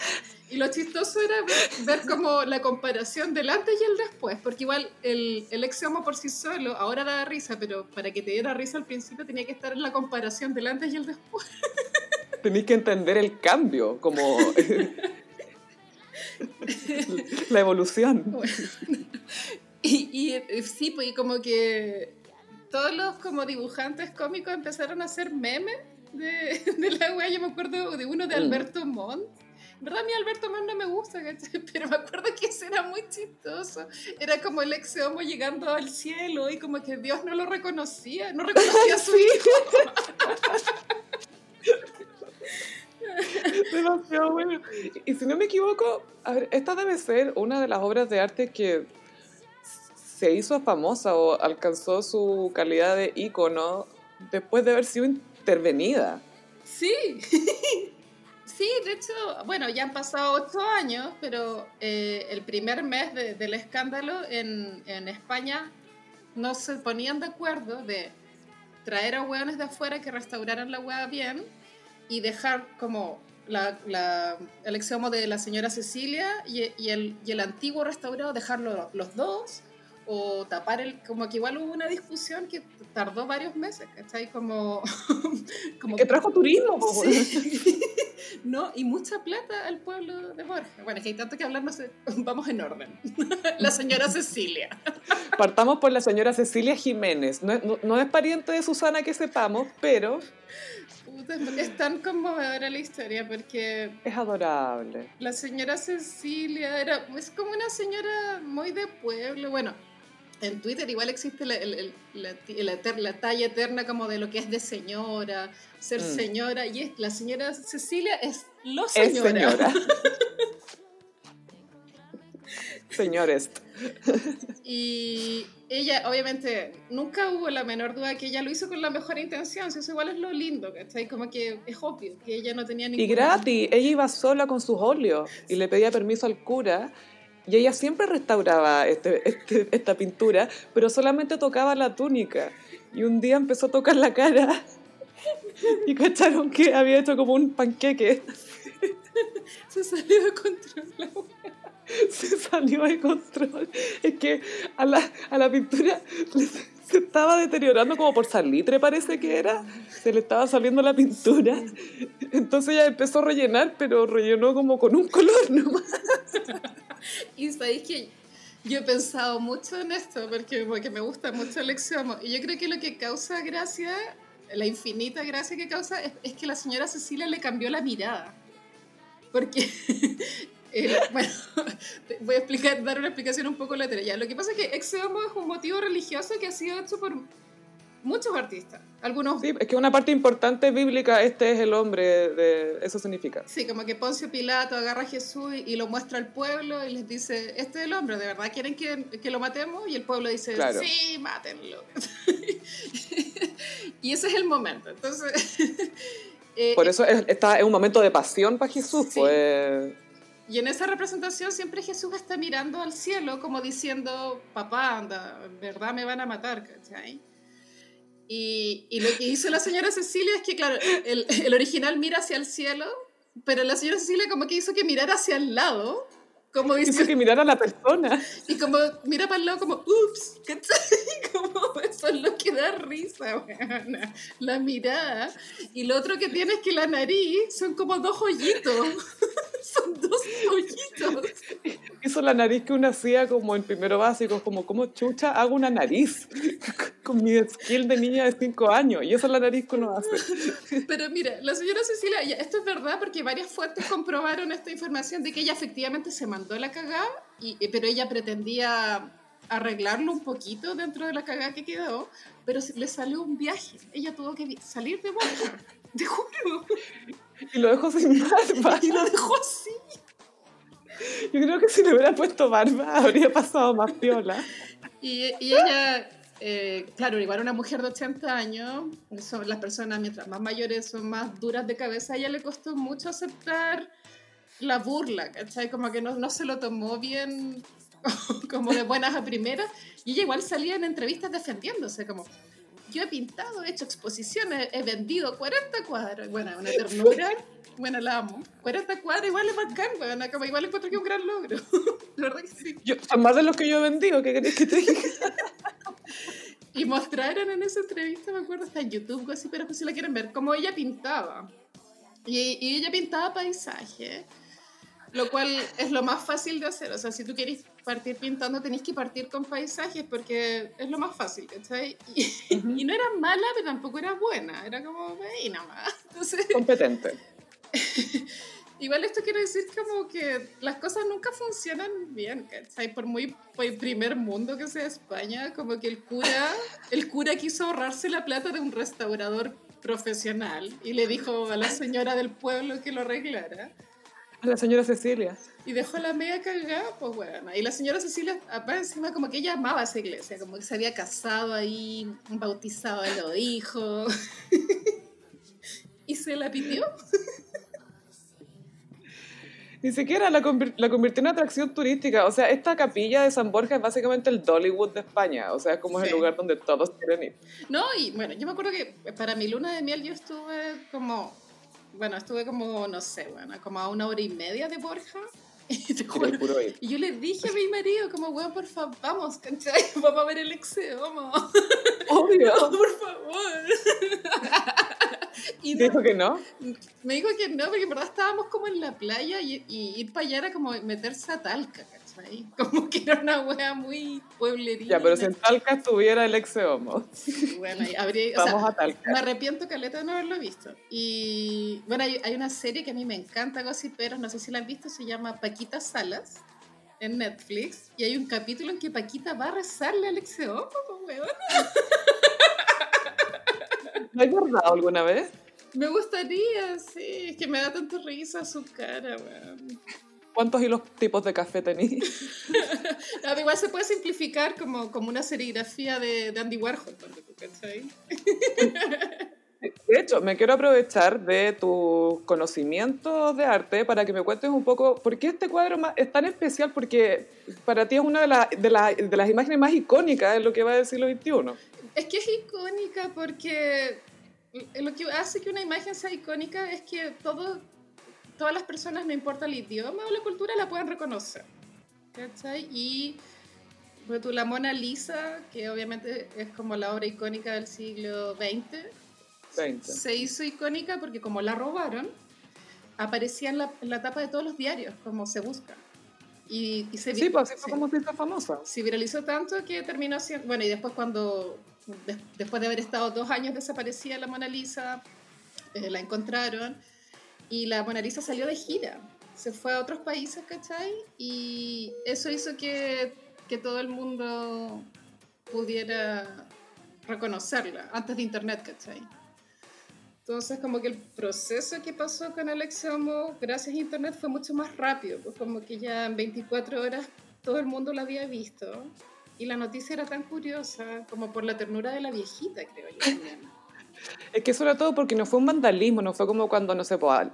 Y lo chistoso era ver, ver como la comparación del antes y el después, porque igual el, el ex homo por sí solo ahora da risa, pero para que te diera risa al principio tenía que estar en la comparación del antes y el después. Tenéis que entender el cambio, como *laughs* la evolución. Bueno. Y, y, eh, sí, pues y como que todos los como dibujantes cómicos empezaron a hacer memes de, *laughs* de la wea. Yo me acuerdo de uno de Mm. Alberto Montt, En verdad, a mí Alberto más no me gusta. *laughs* Pero me acuerdo que ese era muy chistoso. Era como el ex homo llegando al cielo y como que Dios no lo reconocía, no reconocía a su *laughs* hijo. Demasiado bueno. Y si no me equivoco, a ver, esta debe ser una de las obras de arte que se hizo famosa o alcanzó su calidad de ícono después de haber sido intervenida. Sí, *laughs* sí, de hecho, bueno, ya han pasado ocho años, pero eh, el primer mes de- del escándalo en, en España no se ponían de acuerdo de traer a hueones de afuera que restauraran la hueá bien y dejar como el exomo de la señora Cecilia y, y el, y el antiguo restaurado, dejarlo los dos o tapar el, como que igual hubo una discusión que tardó varios meses, ¿cachai? Como, *laughs* como Que trajo turismo. Sí. *laughs* No, y mucha plata al pueblo de Borja. Bueno, es que hay tanto que hablar, no sé, *laughs* vamos en orden. La señora Cecilia. Partamos por la señora Cecilia Jiménez. No, es- no- no es pariente de Susana que sepamos, pero Puta, es tan conmovedora la historia porque es adorable. la señora Cecilia era, es como una señora muy de pueblo. Bueno, en Twitter igual existe la, el- el- la, la la talla eterna como de lo que es de señora, ser Mm. señora, y es, la señora Cecilia es lo Es señora. señora. *laughs* Señores. Y ella, obviamente, nunca hubo la menor duda que ella lo hizo con la mejor intención. Si eso igual es lo lindo, ¿cachai? Como que es obvio que ella no tenía Y ninguna... gratis, ella iba sola con sus óleos y le pedía permiso al cura. Y ella siempre restauraba este, este- esta pintura, pero solamente tocaba la túnica. Y un día empezó a tocar la cara *laughs* y cacharon que había hecho como un panqueque. *laughs* Se salió de control la. *laughs* Se salió de control. Es que a la, a la pintura se estaba deteriorando como por salitre, parece que era. Se le estaba saliendo la pintura. Entonces ella empezó a rellenar, pero rellenó como con un color nomás. Y sabéis que yo he pensado mucho en esto porque, porque me gusta mucho el exomo. Y yo creo que lo que causa gracia, la infinita gracia que causa, es, es que la señora Cecilia le cambió la mirada. Porque, *laughs* eh, bueno, *laughs* voy a explicar, dar una explicación un poco lateral. Ya, lo que pasa es que exomo es un motivo religioso que ha sido hecho por muchos artistas. Algunos Sí, es que una parte importante bíblica, este es el hombre, de, eso significa. Sí, como que Poncio Pilato agarra a Jesús y lo muestra al pueblo y les dice, este es el hombre, ¿de verdad quieren que, que lo matemos? Y el pueblo dice, Claro. sí, mátenlo. *laughs* y ese es el momento. Entonces, *laughs* eh, Por eso es- está en un momento de pasión para Jesús, Sí. pues. y en esa representación siempre Jesús está mirando al cielo como diciendo, papá, anda, en verdad me van a matar, ¿cachai? Y, y lo que hizo la señora Cecilia es que, claro, el, el original mira hacia el cielo, pero la señora Cecilia como que hizo que mirara hacia el lado, como Hizo diciendo, que mirar a la persona. Y como mira para el lado como, ups, ¿cachai? *laughs* Como eso es lo que da risa, weona. La mirada. Y lo otro que tiene es que la nariz son como dos hoyitos. *laughs* son dos hoyitos. Hizo la nariz que uno hacía como en primero básico, como, como chucha, hago una nariz *laughs* con mi skill de niña de 5 años. Y esa es la nariz que uno hace. Pero mira, la señora Cecilia, esto es verdad porque varias fuentes comprobaron esta información de que ella efectivamente se mandó la cagada, y, eh, pero ella pretendía arreglarlo un poquito dentro de la cagada que quedó, pero le salió un viaje. Ella tuvo que salir de Borja, *laughs* te juro. Y lo dejó sin barba. *laughs* Y lo dejó así. Yo creo que si le hubiera puesto barba habría pasado más piola. Y, y ella, eh, claro, igual una mujer de 80 años, son las personas mientras más mayores son más duras de cabeza, a ella le costó mucho aceptar la burla, ¿cachai? Como que no, no se lo tomó bien, *laughs* como de buenas a primeras, y ella igual salía en entrevistas defendiéndose, como... Yo he pintado, he hecho exposiciones, he vendido 40 cuadros. Bueno, una ternura. Bueno, la amo. 40 cuadros igual es bacán, bueno, como igual encuentro que es un gran logro. *laughs* La verdad que sí. Yo, son más de los que yo he vendido, ¿qué querés que te diga? *laughs* Y mostraron en esa entrevista, me acuerdo, está en YouTube, así, pero pues si la quieren ver, cómo ella pintaba. Y, y ella pintaba paisaje, lo cual es lo más fácil de hacer. O sea, si tú quieres partir pintando, tenés que partir con paisajes porque es lo más fácil, ¿cachai? Y, *laughs* y no era mala, pero tampoco era buena, era como ahí nomás. *laughs* Entonces, Competente. *laughs* Igual esto quiere decir como que las cosas nunca funcionan bien, ¿cachai? Por muy por primer mundo que sea España, como que el cura, el cura quiso ahorrarse la plata de un restaurador profesional y le dijo a la señora del pueblo que lo arreglara. La señora Cecilia. Y dejó la media cagada, pues bueno. Y la señora Cecilia, aparte encima, como que ella amaba esa iglesia, como que se había casado ahí, bautizado a los hijos. *laughs* y se la pidió. Ni siquiera la, la, convirtió en atracción turística. O sea, esta capilla de San Borja es básicamente el Dollywood de España. O sea, es como el lugar donde todos quieren ir. No, y bueno, yo me acuerdo que para mi luna de miel yo estuve como, bueno, estuve como, no sé, bueno, como a una hora y media de Borja. *laughs* Y, te juro, y yo le dije a mi marido, como, weón, por favor, vamos, ¿cachai? *laughs* Vamos a ver el exeo, vamos. Obvio. *laughs* por favor. Y ¿Dijo que no? Me dijo que no, porque en verdad estábamos como en la playa y, ir para allá era como meterse a Talca, ¿cachai? *laughs* Como que era una wea muy pueblerina. Ya, pero si en Talca estuviera el ex homo. Bueno, habría, Vamos a Talca. Me arrepiento, Caleta, de no haberlo visto. Y bueno, hay, hay una serie que a mí me encanta, pero no sé si la han visto, se llama Paquita Salas en Netflix y hay un capítulo en que Paquita va a rezarle al ex homo, weón. ¿Lo has guardado alguna vez? Me gustaría, sí. Es que me da tanto risa su cara, weón. ¿Cuántos hilos tipos de café tenéis? *laughs* no, igual se puede simplificar como, como una serigrafía de, de Andy Warhol, ¿cachai? De hecho, me quiero aprovechar de tus conocimientos de arte para que me cuentes un poco por qué este cuadro es tan especial, porque para ti es una de, de, de las imágenes más icónicas de lo que va del siglo XXI. Es que es icónica porque lo que hace que una imagen sea icónica es que todo, todas las personas, no importa el idioma o la cultura, la pueden reconocer. ¿Cachai? Y pues, la Mona Lisa, que obviamente es como la obra icónica del siglo XX, se hizo icónica porque como la robaron, aparecía en la, en la tapa de todos los diarios, como se busca. Y, se sí, pues así fue como se hizo famosa. Se viralizó tanto que terminó siendo... Bueno, y después cuando después de haber estado dos años desaparecida la Mona Lisa, eh, la encontraron y la Mona Lisa salió de gira. Se fue a otros países, ¿cachai? Y eso hizo que, que todo el mundo pudiera reconocerla antes de internet, ¿cachai? Entonces, como que el proceso que pasó con Alex Homo, gracias a Internet, fue mucho más rápido, pues como que ya en 24 horas todo el mundo la había visto. Y la noticia era tan curiosa como por la ternura de la viejita, creo yo. Es que sobre todo porque no fue un vandalismo, no fue como cuando, no sé, pues,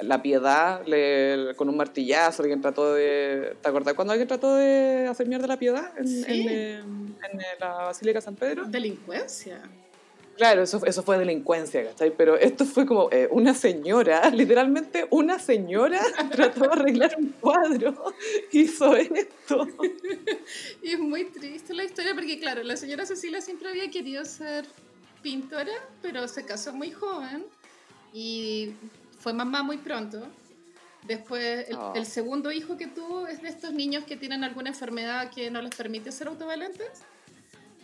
la piedad le, con un martillazo, alguien trató de... ¿Te acordás cuando alguien trató de hacer mierda la piedad en, en, en, la Basílica de San Pedro? Delincuencia. Claro, eso, eso fue delincuencia, ¿cachai? Pero esto fue como eh, una señora, *laughs* literalmente una señora *laughs* trató de arreglar un cuadro, *laughs* hizo esto. y es muy triste la historia porque, claro, la señora Cecilia siempre había querido ser pintora, pero se casó muy joven y fue mamá muy pronto. Después, el, ah. el, segundo hijo que tuvo es de estos niños que tienen alguna enfermedad que no les permite ser autovalentes.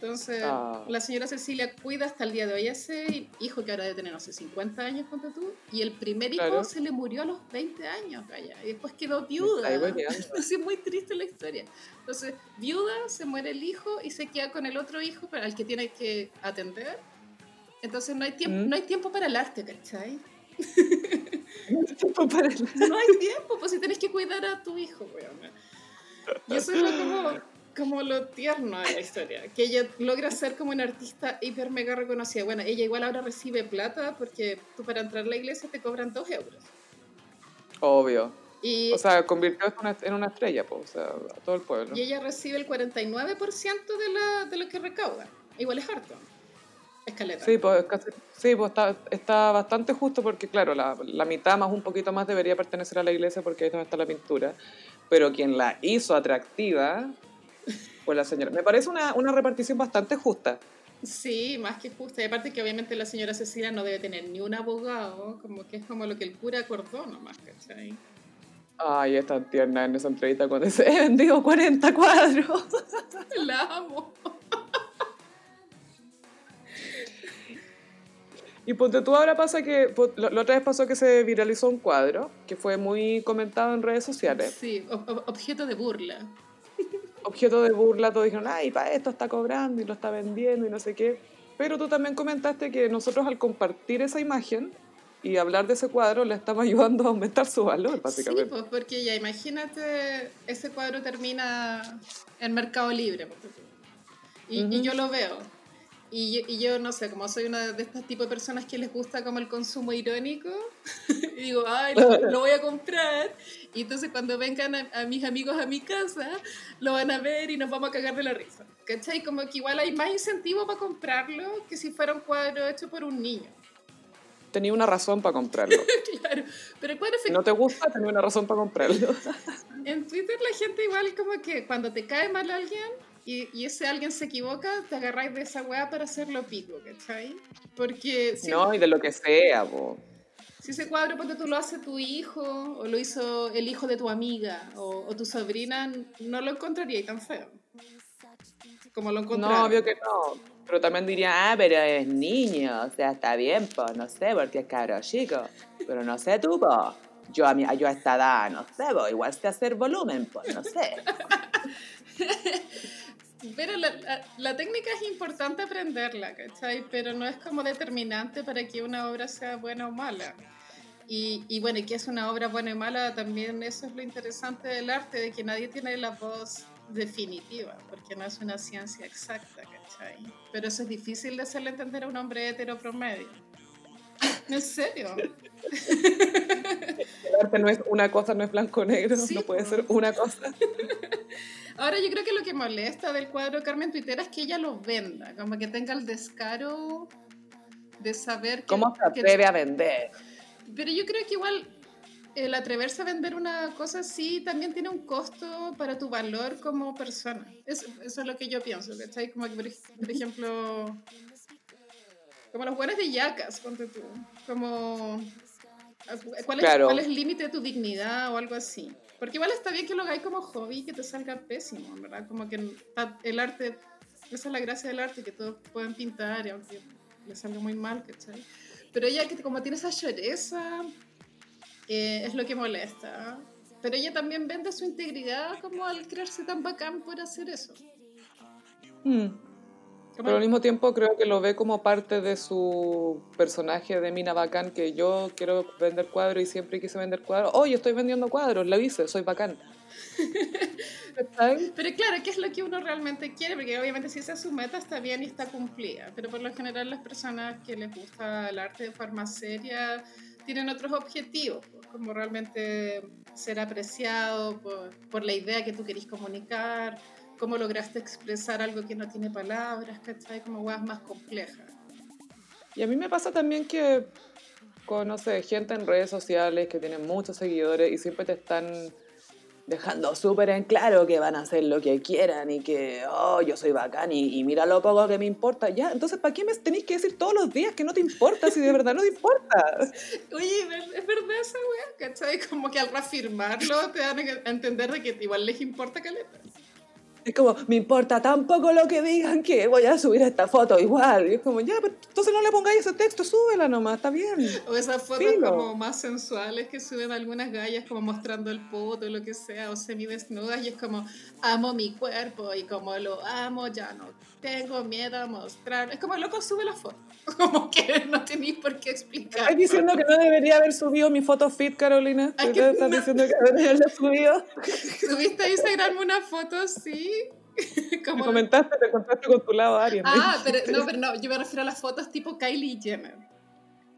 Entonces, ah. la señora Cecilia cuida hasta el día de hoy a ese hijo que ahora debe tener, no sé, 50 años, ponte tú. Y el primer hijo se le murió a los 20 años, calla. Y después quedó viuda. *laughs* Es muy triste la historia. Entonces, viuda, se muere el hijo y se queda con el otro hijo para el que tiene que atender. Entonces, no hay tiempo, mm. no hay tiempo para el arte, ¿cachai? No hay tiempo para el arte. *laughs* No hay tiempo, pues si tenés que cuidar a tu hijo, weón. Y eso es como como lo tierno de la historia, que ella logra ser como una artista hiper mega reconocida. Bueno, ella igual ahora recibe plata porque tú para entrar a la iglesia te cobran dos euros. Obvio. Y, o sea, convirtió en una estrella, pues, o sea, a todo el pueblo. Y ella recibe el 49% de, la, de lo que recauda. Igual es harto. Escaleta. Sí, pues, sí, pues está, está, bastante justo porque, claro, la, la, mitad más un poquito más debería pertenecer a la iglesia porque ahí es donde está la pintura. Pero quien la hizo atractiva pues la señora. Me parece una, una repartición bastante justa. Sí, más que justa. Y aparte que obviamente la señora Cecilia no debe tener ni un abogado, como que es como lo que el cura acordó nomás, ¿cachai? Ay, es tan tierna en esa entrevista cuando dice, he vendido 40 cuadros. *laughs* La amo. Y ponte tú ahora pasa que, po- la la otra vez pasó que se viralizó un cuadro que fue muy comentado en redes sociales. Sí, ob- ob- objeto de burla. *laughs* Objeto de burla, todos dijeron, ay, para esto está cobrando y lo está vendiendo y no sé qué. Pero tú también comentaste que nosotros al compartir esa imagen y hablar de ese cuadro le estamos *laughs* ayudando a aumentar su valor, Sí, básicamente. pues porque ya imagínate, ese cuadro termina en Mercado Libre. ponte tú. Y, y yo lo veo. Y yo, y yo, no sé, como soy una de estas tipos de personas que les gusta como el consumo irónico, *laughs* y digo, ay, lo, *laughs* lo voy a comprar. Y entonces cuando vengan a, a mis amigos a mi casa, lo van a ver y nos vamos a cagar de la risa. ¿Cachai? Como que igual hay más incentivo para comprarlo que si fuera un cuadro hecho por un niño. Tenía una razón para comprarlo. *laughs* Claro. Pero el cuadro Si no te gusta, tenía una razón para comprarlo. En Twitter la gente igual como que cuando te cae mal alguien y, y ese alguien se equivoca, te agarráis de esa weá para hacerlo pico, ¿cachai? Porque si, No, y de lo que sea, po. si ese cuadro ponte tú lo hace tu hijo o lo hizo el hijo de tu amiga o, o tu sobrina, no lo encontraría tan feo. Como lo encontraron. No, obvio que no. Pero también diría, ah, pero es niño, o sea, está bien, po, no sé, porque es caro chico. Pero no sé tú, po. Yo a, mi, yo a esta edad, no sé, po, igual sé hacer volumen, pues, no sé. *laughs* Pero la, la- la técnica es importante aprenderla, ¿cachai? Pero no es como determinante para que una obra sea buena o mala. Y, y bueno, y que es una obra buena y mala, también eso es lo interesante del arte, de que nadie tiene la voz definitiva, porque no es una ciencia exacta, ¿cachai? Pero eso es difícil de hacerle entender a un hombre hetero promedio. ¿En serio? *laughs* El arte no es una cosa, no es blanco-negro, Sí, no puede ser una cosa. *laughs* Ahora yo creo que lo que molesta del cuadro Carmen Tuitera es que ella lo venda, como que tenga el descaro de saber que... ¿Cómo se que- atreve a vender? Pero yo creo que igual el atreverse a vender una cosa así también tiene un costo para tu valor como persona. Eso, eso es lo que yo pienso, ¿cachai? Como que, por ejemplo, como los buenos de yacas, ponte tú. Como, ¿cuál es, Claro. cuál es el límite de tu dignidad o algo así? Porque igual está bien que lo hagáis como hobby que te salga pésimo, ¿verdad? Como que el arte, esa es la gracia del arte, que todos pueden pintar y aunque le salga muy mal, ¿cachai? Pero ella que como tiene esa lloreza, eh, es lo que molesta. Pero ella también vende su integridad como al creerse tan bacán por hacer eso. Mm. Pero al mismo tiempo creo que lo ve como parte de su personaje de Mina Bacán, que yo quiero vender cuadros y siempre quise vender cuadros. Oh, yo estoy vendiendo cuadros, lo hice, soy bacán. *laughs* Pero claro, ¿qué es lo que uno realmente quiere? Porque obviamente si esa es su meta está bien y está cumplida. Pero por lo general las personas que les gusta el arte de forma seria tienen otros objetivos, pues, como realmente ser apreciado por, por la idea que tú querís comunicar, cómo lograste expresar algo que no tiene palabras, ¿cachai? Como weas más complejas. Y a mí me pasa también que conoce gente en redes sociales que tienen muchos seguidores y siempre te están dejando súper en claro que van a hacer lo que quieran y que, oh, yo soy bacán y, y mira lo poco que me importa. Ya, entonces, ¿para qué me tenéis que decir todos los días que no te importa si de verdad no te importa? *laughs* Oye, es verdad esa wea, ¿cachai? Como que al reafirmarlo te dan a entender de que igual les importa caleta. Es como, me importa tan poco lo que digan que voy a subir esta foto igual. Y es como, ya, pero entonces no le pongáis ese texto, súbela nomás, está bien. O esas fotos Filo. como más sensuales que suben algunas gallas como mostrando el poto o lo que sea, o semidesnudas, y es como, amo mi cuerpo y como lo amo, ya no tengo miedo a mostrar. Es como, loco, sube la foto. *laughs* Como que no tenéis por qué explicar. ¿Estás diciendo que no debería haber subido mi foto fit, Carolina? Ay, ¿Tú que estás no. diciendo que debería haberla subido? *laughs* ¿Subiste a Instagram una foto? *laughs* Me Como... comentaste, te contaste con tu lado, Ariel. Ah, pero no, pero no, yo me refiero a las fotos tipo Kylie Jenner.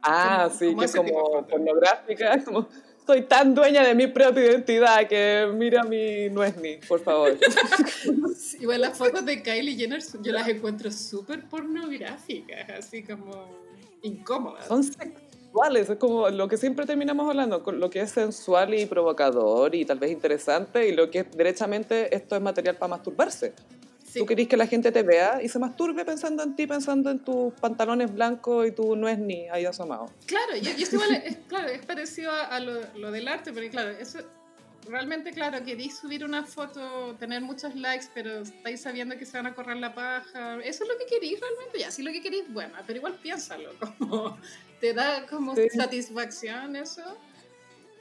Ah, como- sí, como que es como pornográfica, como soy tan dueña de mi propia identidad que mira mi nuesni, por favor. *laughs* Igual las fotos de Kylie Jenner yo las encuentro súper pornográficas, así como incómodas. Son sexuales, es como lo que siempre terminamos hablando, con lo que es sensual y provocador y tal vez interesante y lo que es derechamente esto es material para masturbarse. Sí. Tú querís que la gente te vea y se masturbe pensando en ti, pensando en tus pantalones blancos y tu nuesni ahí asomado. Claro, y, y esto igual *laughs* es, claro, es parecido a, lo, lo del arte, porque claro, eso realmente, claro, queréis subir una foto, tener muchos likes, pero estáis sabiendo que se van a correr la paja. Eso es lo que queréis realmente, ya, si lo que queréis, bueno, pero igual piénsalo, *laughs* como, ¿te da como Sí. satisfacción eso?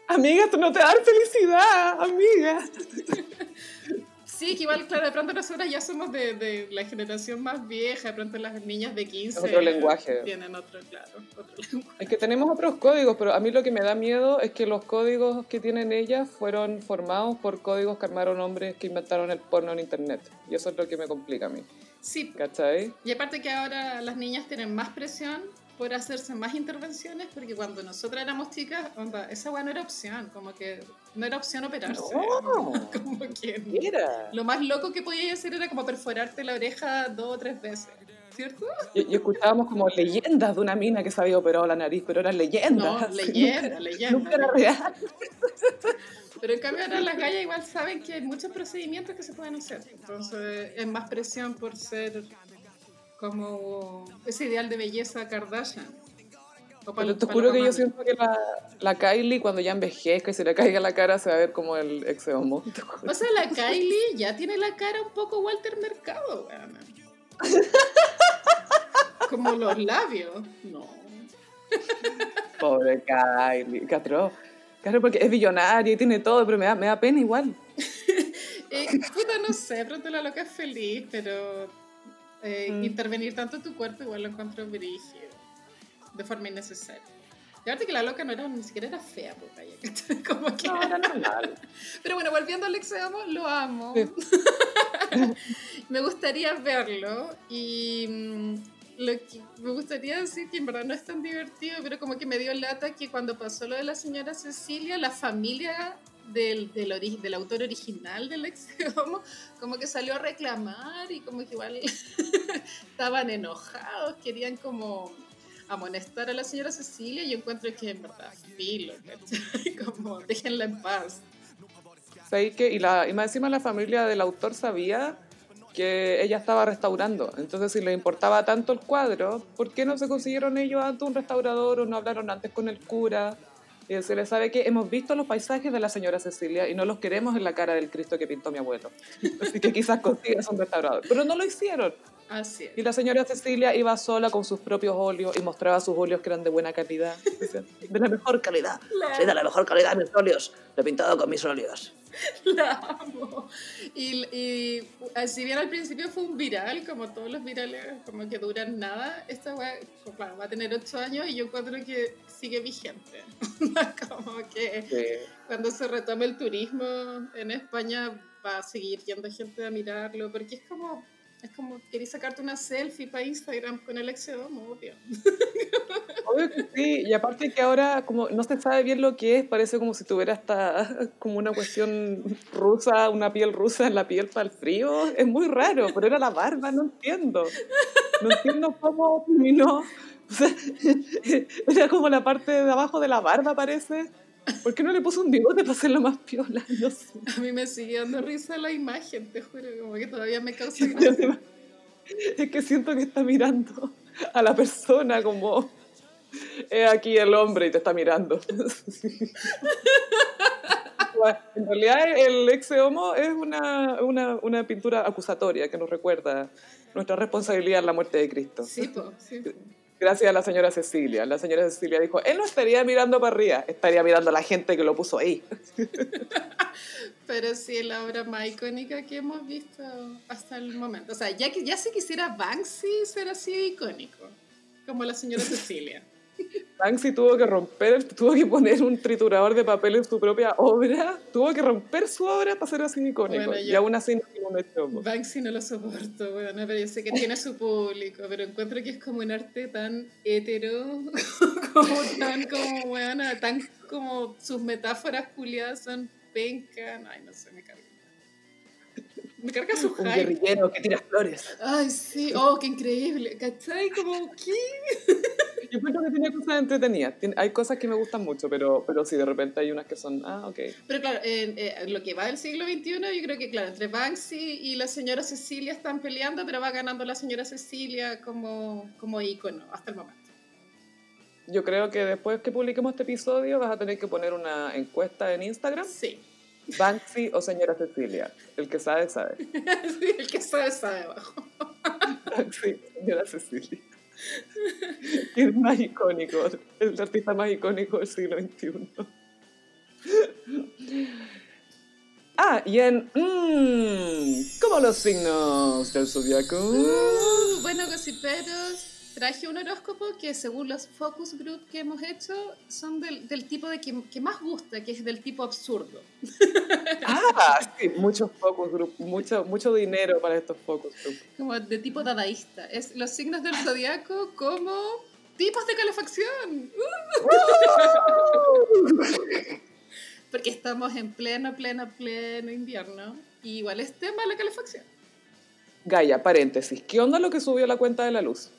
Amiga, esto no te da felicidad, amiga. *laughs* Sí, que igual, claro, de pronto nosotras ya somos de, de la generación más vieja, de pronto las niñas de 15 Es otro lenguaje. tienen otro, claro, otro lenguaje. Es que tenemos otros códigos, pero a mí lo que me da miedo es que los códigos que tienen ellas fueron formados por códigos que armaron hombres que inventaron el porno en internet. Y eso es lo que me complica a mí. Sí, ¿Cachai? y aparte que ahora las niñas tienen más presión por hacerse más intervenciones, porque cuando nosotras éramos chicas, onda, esa weá no era opción, como que no era opción operarse. No. *laughs* Como que Mira. lo más loco que podías hacer era como perforarte la oreja dos o tres veces, ¿cierto? Y, y escuchábamos como leyendas de una mina que se había operado la nariz, pero eran leyendas. No, *laughs* leyenda, leyenda. Nunca era real. Pero en cambio ahora las gallas igual saben que hay muchos procedimientos que se pueden hacer. Entonces es más presión por ser como ese ideal de belleza Kardashian. O Pero te juro que yo siento que la, la Kylie cuando ya envejezca y se le caiga la cara se va a ver como el ex homo. O sea, la Kylie ya tiene la cara un poco Walter Mercado, weón. *laughs* Como los labios. No. Pobre Kylie. Catro. Claro, porque es billonaria y tiene todo, pero me da, me da pena igual. *laughs* Eh, puta, no sé, pronto la loca es feliz, pero eh, Mm. intervenir tanto en tu cuerpo igual lo encuentro brígido, de forma innecesaria. Y aparte que la loca no era, ni siquiera era fea, puta, ya, ¿cachai? como que... No, era normal. Pero bueno, volviendo al Exeamo, lo amo. Sí. *laughs* me gustaría verlo y mm, lo que me gustaría decir que en verdad no es tan divertido, pero como que me dio lata que cuando pasó lo de la señora Cecilia, la familia del, autor original del Exeamo *laughs* como que salió a reclamar y como que igual *laughs* estaban enojados, querían como amonestar a la señora Cecilia y yo encuentro que en verdad filo, *laughs* como déjenla en paz. Y, y más encima la familia del autor sabía que ella estaba restaurando. Entonces, si le importaba tanto el cuadro, ¿por qué no se consiguieron ellos antes un restaurador o no hablaron antes con el cura? Y se le sabe que hemos visto los paisajes de la señora Cecilia y no los queremos en la cara del Cristo que pintó mi abuelo. Así que quizás *laughs* consigas un restaurador. Pero no lo hicieron. Así es. Y la señora Cecilia iba sola con sus propios óleos y mostraba sus óleos que eran de buena calidad. De la mejor calidad. Soy de la mejor calidad mis óleos. Lo he pintado con mis óleos. La amo. Y, y si bien al principio fue un viral, como todos los virales, como que duran nada, esta weá, va a tener 8 años y yo encuentro que sigue vigente. *laughs* como que cuando se retome el turismo en España va a seguir yendo gente a mirarlo, porque es como, es como, querés sacarte una selfie para Instagram con el exedomo, obvio. *laughs* Obvio que sí, y aparte que ahora como no se sabe bien lo que es, parece como si tuviera hasta como una cuestión rusa, una piel rusa en la piel para el frío. Es muy raro, pero era la barba, no entiendo. No entiendo cómo terminó. *laughs* O sea, era como la parte de abajo de la barba, parece. ¿Por qué no le puso un bigote para hacerlo más piola? No sé. A mí me sigue dando risa la imagen, te juro, como que todavía me causa *laughs* gracia. Es que siento que está mirando a la persona como es aquí el hombre y te está mirando. *laughs* Bueno, En realidad el ex homo es una, una, una pintura acusatoria que nos recuerda nuestra responsabilidad en la muerte de Cristo. Sí, po, sí. po. Gracias a la señora Cecilia. La señora Cecilia dijo, él no estaría mirando para arriba, estaría mirando a la gente que lo puso ahí. *laughs* Pero sí, la obra más icónica que hemos visto hasta el momento. O sea, ya, que, ya si quisiera Banksy ser así icónico, como la señora *laughs* Cecilia. Banksy tuvo que romper, tuvo que poner un triturador de papel en su propia obra, tuvo que romper su obra para ser así icónico. Bueno, y aún así no homo. Banksy no lo soporto, bueno, pero yo sé que tiene su público, pero encuentro que es como un arte tan hetero, *laughs* como tan como, bueno, tan como sus metáforas culiadas son penca, ay, no sé, me carga. Me carga su Un hype. guerrillero que tira flores. Ay, sí, oh, qué increíble, ¿cachai? Como, ¿qué? Yo creo que tiene cosas entretenidas. Tiene- hay cosas que me gustan mucho, pero, pero sí, de repente hay unas que son, ah, ok. Pero claro, en eh, lo que va del siglo XXI, yo creo que, claro, entre Banksy y la señora Cecilia están peleando, pero va ganando la señora Cecilia como, como ícono hasta el momento. Yo creo que después que publiquemos este episodio vas a tener que poner una encuesta en Instagram Sí. Banksy o señora Cecilia. El que sabe, sabe. *laughs* Sí, el que sabe, sabe abajo. Banksy, señora Cecilia. Y el más icónico, el artista más icónico del siglo XXI. Ah, y en... Mmm, como los signos del zodiaco. Uh, bueno, gossiperos, traje un horóscopo que según los focus group que hemos hecho son del, del tipo de que, que más gusta, que es del tipo absurdo. Ah, sí, muchos focus group, mucho, mucho dinero para estos focus group. Como de tipo dadaísta. Es los signos del zodiaco como tipos de calefacción. Porque estamos en pleno, pleno, pleno invierno. Y igual es tema la calefacción. Gaia, paréntesis, ¿qué onda lo que subió la cuenta de la luz?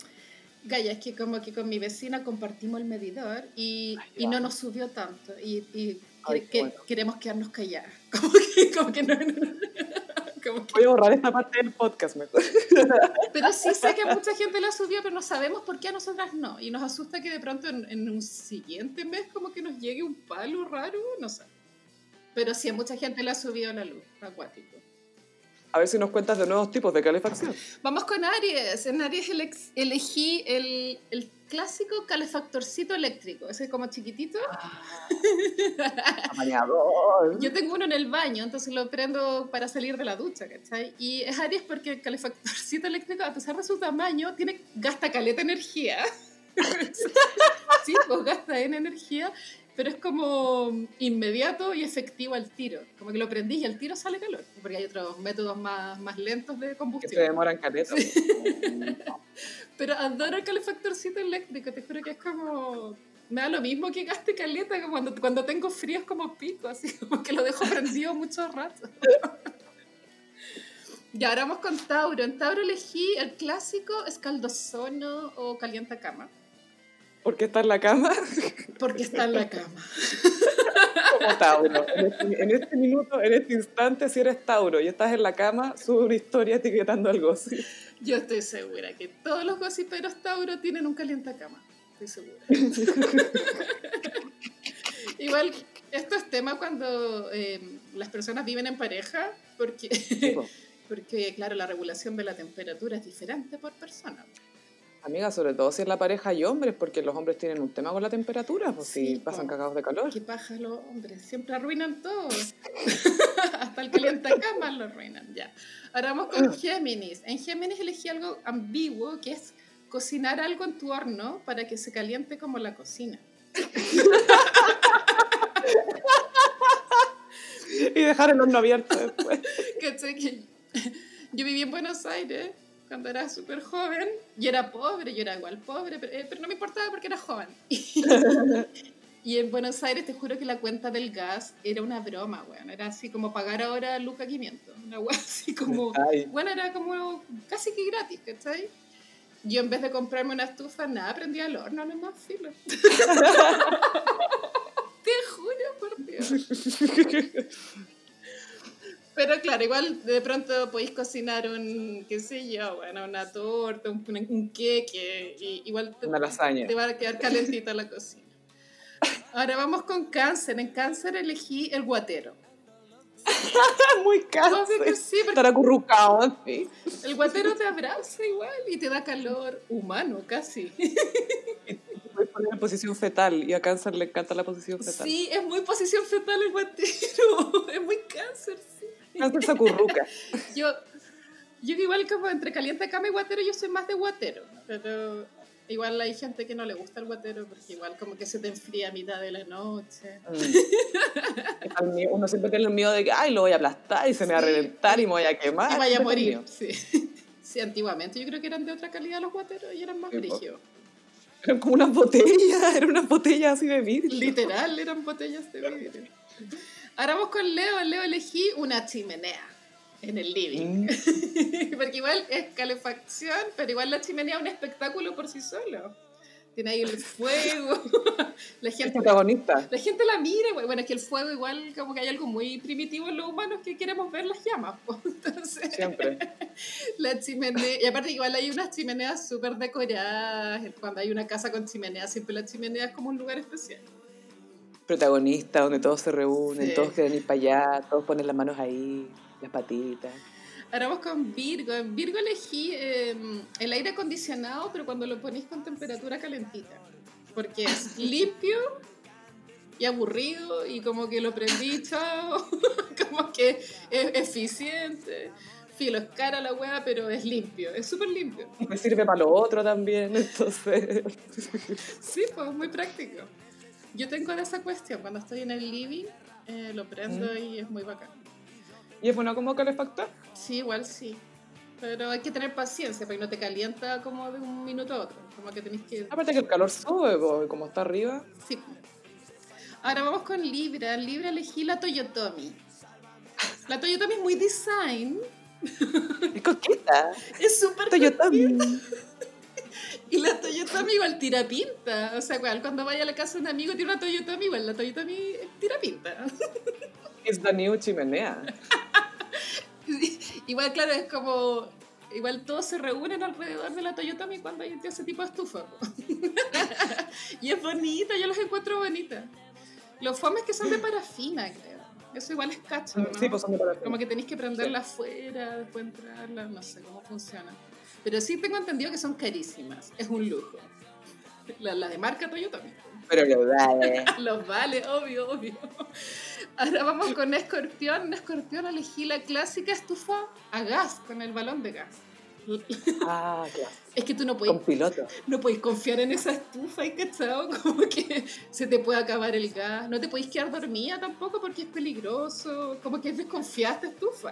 Gaya, es que como que con mi vecina compartimos el medidor y, y no nos subió tanto. Y, y Ay, que- bueno. queremos quedarnos calladas. *laughs* Como que, como que no, no, no. *laughs* Como que- Voy a borrar esta parte del podcast mejor. *laughs* Pero sí sé que mucha gente la subió, pero no sabemos por qué a nosotras no. Y nos asusta que de pronto en, en un siguiente mes como que nos llegue un palo raro, no sé. Pero sí, a mucha gente la subió la luz, acuático. A ver si nos cuentas de nuevos tipos de calefacción. Vamos con Aries. En Aries elex- elegí el, el clásico calefactorcito eléctrico, ese como chiquitito. Amañador. Yo tengo uno en el baño, entonces lo prendo para salir de la ducha, ¿cachai? Y es Aries porque el calefactorcito eléctrico, a pesar de su tamaño, tiene, gasta caleta energía. *laughs* sí, pues gasta en energía, pero es como inmediato y efectivo al tiro. Como que lo prendís y al tiro sale calor, porque hay otros métodos más, más lentos de Que se combustión. demoran caleta. *laughs* Pero adoro el calefactorcito eléctrico, te juro que es como... Me da lo mismo que gaste caleta, como cuando, cuando tengo frío es como pico, así *laughs* como que lo dejo prendido mucho rato. *laughs* Y ahora vamos con Tauro. En Tauro elegí el clásico escaldozono o calienta cama, ¿Por qué está en la cama? porque está en la cama. Como Tauro. En este, en este minuto, en este instante, si eres Tauro y estás en la cama, sube una historia etiquetando algo así. Yo estoy segura que todos los gossiperos Tauro tienen un cama. Estoy segura. *laughs* Igual, esto es tema cuando eh, las personas viven en pareja, porque, porque, claro, la regulación de la temperatura es diferente por persona. Amiga, sobre todo si es la pareja y hombres, porque los hombres tienen un tema con la temperatura, pues Sí, si pasan po. cagados de calor. Qué paja los hombres, siempre arruinan todo. *laughs* Hasta el calientacamas lo arruinan, ya. Ahora vamos con Géminis. En Géminis elegí algo ambiguo, que es cocinar algo en tu horno para que se caliente como la cocina. *laughs* Y dejar el horno abierto después. *laughs* ¿Cachai? Yo viví en Buenos Aires cuando era súper joven y era pobre, yo era igual pobre, pero, eh, pero no me importaba porque era joven. *laughs* Y en Buenos Aires te juro que la cuenta del gas era una broma, weón. Era así como pagar ahora Luca 500. Una weá así como... Ay, Bueno, era como casi que gratis, ¿cachai? Yo en vez de comprarme una estufa, nada, prendía el horno nomás, filo. *laughs* Te juro, por Dios. *laughs* Pero claro, igual de pronto podéis cocinar un, qué sé yo, bueno, una torta, un, un queque, y igual te, Una lasaña. te va a quedar calentita la cocina. Ahora vamos con cáncer. En cáncer elegí el guatero. *laughs* muy cáncer. sí, Estar acurrucado el guatero te abraza igual y te da calor humano casi. Puedes poner en posición fetal. Y a cáncer le encanta la posición fetal. Sí, es muy posición fetal el guatero. *laughs* Es muy cáncer, sí. Cáncer se acurruca. *laughs* Yo, yo igual como entre caliente cama y guatero, yo soy más de guatero. Pero igual hay gente que no le gusta el guatero porque igual como que se te enfría a mitad de la noche. Mm. Uno siempre tiene el miedo de que, ay, lo voy a aplastar y se me va a reventar y me voy a quemar. Y vaya a morir. Sí. *laughs* sí, antiguamente yo creo que eran de otra calidad los guateros y eran más brígidos. Eran como unas botellas, *laughs* eran unas botellas así de vidrio. Literal, eran botellas de vidrio. Ahora vamos con Leo. Leo elegí una chimenea en el living. Mm. *laughs* Porque igual es calefacción, pero igual la chimenea es un espectáculo por sí solo. Tiene ahí el fuego. *laughs* La Es gente, protagonista. la gente la mira. Bueno, es que el fuego igual como que hay algo muy primitivo en los humanos que queremos ver las llamas. *laughs* pues. Entonces, Siempre. la chimenea... Y aparte igual hay unas chimeneas súper decoradas. Cuando hay una casa con chimenea, siempre la chimenea es como un lugar especial. Protagonista, donde todos se reúnen, Sí. todos quieren ir para allá, todos ponen las manos ahí, las patitas. Ahora vamos con Virgo. En Virgo elegí eh, el aire acondicionado, pero cuando lo ponéis con temperatura calentita. Porque es *laughs* limpio y aburrido y como que lo prendí, chao. *laughs* como que es eficiente. Filo, es cara la weá, pero es limpio. Es súper limpio. Me sirve para lo otro también, *laughs* entonces. Sí, pues muy práctico. Yo tengo de esa cuestión. Cuando estoy en el living, eh, lo prendo y es muy bacán. ¿Y es bueno como calefactor? Sí, igual sí. Pero hay que tener paciencia porque no te calienta como de un minuto a otro. Como que tenéis que... Aparte que el calor sube, como está arriba. Sí. Ahora vamos con Libra. Libra elegí la Toyotomi. La Toyotomi es muy design. Es coqueta. *laughs* Es súper... Toyotomi. Y la Toyotomi igual tira pinta. O sea, igual cuando vaya a la casa de un amigo tiene una Toyotomi, igual la Toyotomi tira pinta. *laughs* Es the new chimenea. *laughs* Igual, claro, es como. Igual todos se reúnen alrededor de la Toyotomi cuando hay ese tipo de estufa. *laughs* y es bonita, yo los encuentro bonitas. Los fomes que son de parafina, creo. Eso igual es cacho, ¿no? Sí, pues son de parafina. Como que tenéis que prenderla afuera, después entrarla, no sé cómo funciona. Pero sí tengo entendido que son carísimas. Es un lujo. La, la de marca Toyotomi. Pero lo dale. *laughs* Los vale, obvio, obvio. Ahora vamos con escorpión. Escorpión elegí la clásica estufa a gas, con el balón de gas. Ah, claro. Es que tú no Con puedes, piloto. no puedes confiar en esa estufa, ¿y cachado? *laughs* Como que se te puede acabar el gas. No te podéis quedar dormida tampoco porque es peligroso. Como que es desconfiada esta estufa.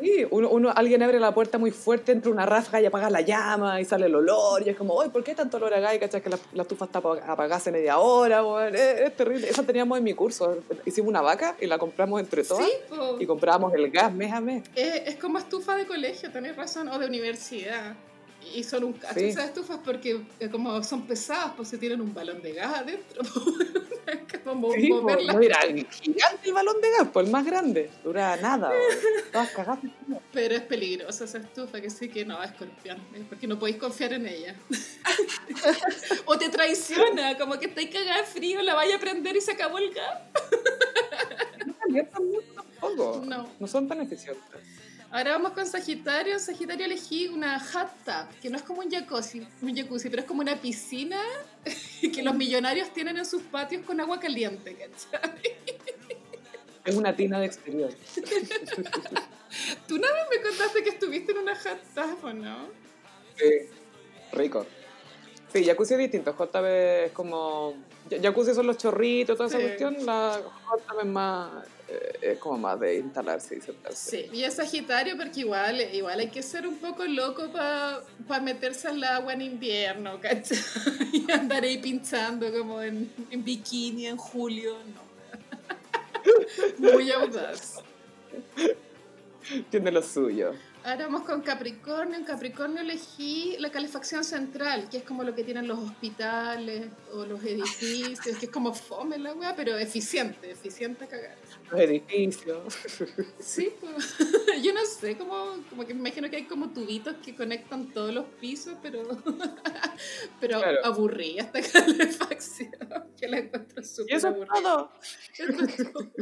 Sí, uno, uno, alguien abre la puerta muy fuerte, entra una ráfaga y apaga la llama y sale el olor. Y es como, "Ay, ¿por qué tanto olor acá? Y cachas que la, la estufa está apa- apagada hace media hora. Es, es terrible. Esa teníamos en mi curso. Hicimos una vaca y la compramos entre todas. Sí. Y comprábamos el gas mes a mes. Es, es como estufa de colegio, tenés razón, o de universidad. Y son un cacho Sí. esas estufas porque eh, como son pesadas, pues se tienen un balón de gas adentro. *laughs* es como Sí, moverla. no era gigante el balón de gas, pues el más grande. Dura nada. Todas cagadas. Pero es peligrosa esa estufa, que sí que no, escorpión, eh, porque no podéis confiar en ella. *laughs* o te traiciona, como que estáis cagada de frío, la vaya a prender y se acabó el gas. No calientan mucho tampoco. No. No son tan eficientes. Ahora vamos con Sagitario. Sagitario elegí una hot tub, que no es como un jacuzzi, un jacuzzi, pero es como una piscina *laughs* que los millonarios tienen en sus patios con agua caliente, ¿cachai? Es una tina de exterior. *laughs* Tú una vez me contaste que estuviste en una hot tub, ¿o no? Sí, rico. Sí, jacuzzi es distinto. JB es como. Jacuzzi son los chorritos, toda esa Sí. cuestión. La JB es más. Eh, es como más de instalarse y sentarse. Sí, y es Sagitario porque igual, igual hay que ser un poco loco para meterse al agua en invierno, ¿cachai? *laughs* Y andar ahí pinchando como en, en bikini en julio, no. *laughs* Muy audaz. Tiene lo suyo. Ahora vamos con Capricornio. En Capricornio elegí la calefacción central, que es como lo que tienen los hospitales o los edificios, que es como fome la weá, pero eficiente, eficiente a cagar. Los edificios. Sí, pues, *laughs* yo no sé, como, como que me imagino que hay como tubitos que conectan todos los pisos, pero, *laughs* pero Claro. aburrí esta calefacción, *laughs* que la encuentro súper aburrida. Eso es todo.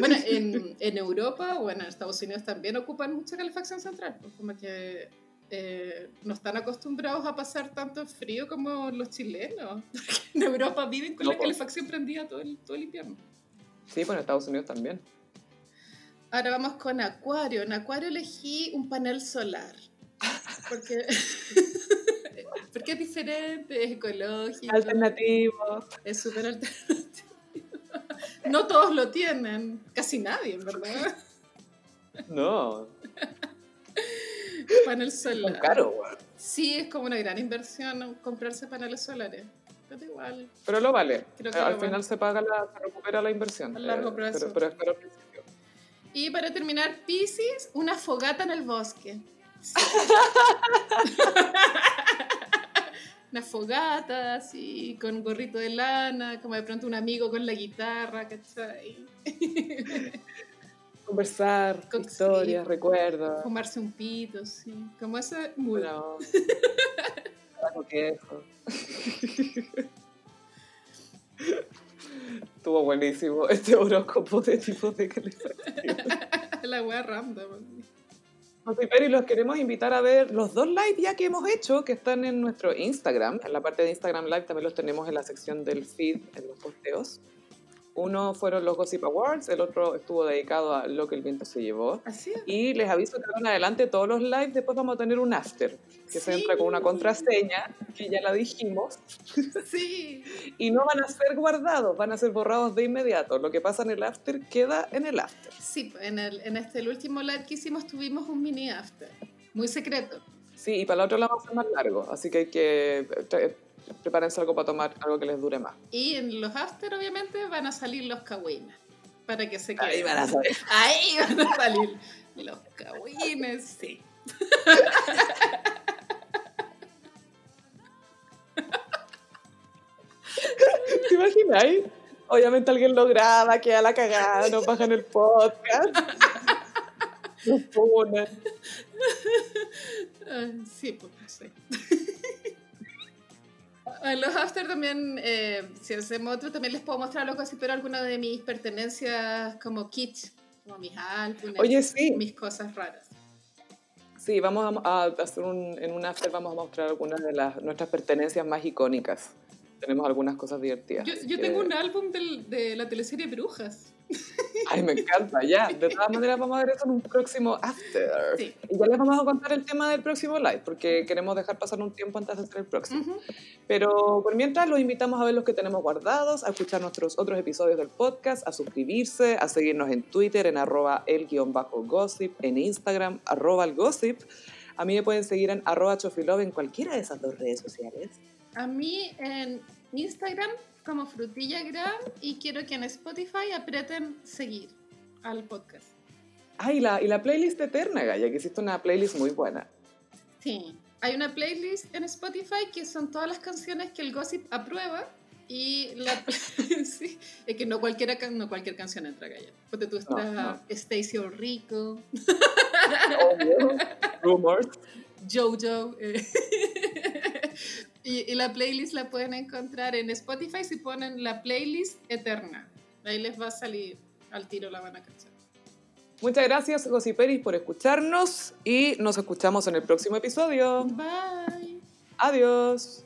Bueno, en, en Europa o en Estados Unidos también ocupan mucha calefacción central, pues como que eh, no están acostumbrados a pasar tanto frío como los chilenos. Porque en Europa viven con No, la pues. calefacción prendida todo el, todo el invierno. Sí, pues en Estados Unidos también. Ahora vamos con Acuario. En Acuario elegí un panel solar. Porque, *laughs* porque es diferente, es ecológico, Alternativo. es súper alternativo. No todos lo tienen, casi nadie, en verdad. No. Panel solar. caros, weón. Sí, es como una gran inversión comprarse paneles solares. Pero igual, Pero lo vale. Creo que Al lo final vale. se paga la, se recupera la inversión. A largo Eh, plazo. Pero, pero al principio. Y para terminar, Pisces, una fogata en el bosque. Sí. *laughs* una fogata, así, con un gorrito de lana, como de pronto un amigo con la guitarra, ¿cachai? *laughs* Conversar, Con- historias, sí. recuerdos. Fumarse un pito, sí. Como ese, muy Bueno, *laughs* algo que eso. *laughs* Estuvo buenísimo este horóscopo de tipo de calefacción. *laughs* La wea random. José Peri, los queremos invitar a ver los dos live ya que hemos hecho, que están en nuestro Instagram. En la parte de Instagram Live también los tenemos en la sección del feed, en los posteos. Uno fueron los Gossip Awards, el otro estuvo dedicado a lo que el viento se llevó. Así es. Y les aviso que en adelante todos los live después vamos a tener un after, que se Sí. entra con una contraseña, que ya la dijimos, *laughs* Sí. *laughs* y no van a ser guardados, van a ser borrados de inmediato. Lo que pasa en el after queda en el after. Sí, en, el, en este el último live que hicimos tuvimos un mini after. Muy secreto. Sí, y para el otro lo vamos a hacer más largo, así que hay que eh, prepárense algo para tomar algo que les dure más. Y en los after, obviamente, van a salir los kawines. Para que se queden. Ahí van a saber. *laughs* Ahí van a salir los kawines, sí. ¿Te imagináis? Obviamente alguien lo graba, queda la cagada, nos bajan el podcast. Nos ponen. Sí, pues sí. En los after también, eh, si hacemos otro, también les puedo mostrar algo así, pero algunas de mis pertenencias como kits, como mis álbumes, Oye, sí. mis cosas raras. Sí, vamos a, a hacer un, en un after vamos a mostrar algunas de las, nuestras pertenencias más icónicas. Tenemos algunas cosas divertidas. Yo, tengo un álbum del- de la teleserie Brujas. *laughs* Ay, me encanta, ya. De todas maneras vamos a ver eso en un próximo after. Sí. Y ya les vamos a contar el tema del próximo live, porque queremos dejar pasar un tiempo antes de hacer el próximo. Ujú. Pero por mientras los invitamos a ver los que tenemos guardados, a escuchar nuestros otros episodios del podcast, a suscribirse, a seguirnos en Twitter en arroba el guion bajo gossip, en Instagram arroba el gossip. A mí me pueden seguir en arroba chofilove en cualquiera de esas dos redes sociales. A mí en Instagram como frutillagram y quiero que en Spotify aprieten seguir al podcast. Ah, y la, y la playlist eterna, Gaya, que hiciste una playlist muy buena. Sí. Hay una playlist en Spotify que son todas las canciones que el gossip aprueba y la *laughs* sí, es que no cualquiera can- no cualquier canción entra Gaya. Porque tú estás no. Stacy Rico, *laughs* Obvio. *laughs* Rumors. Jojo. eh. Y, y la playlist la pueden encontrar en Spotify si ponen la playlist eterna. Ahí les va a salir al tiro la buena canción. Muchas gracias, Gossiperis, por escucharnos y nos escuchamos en el próximo episodio. Bye. Adiós.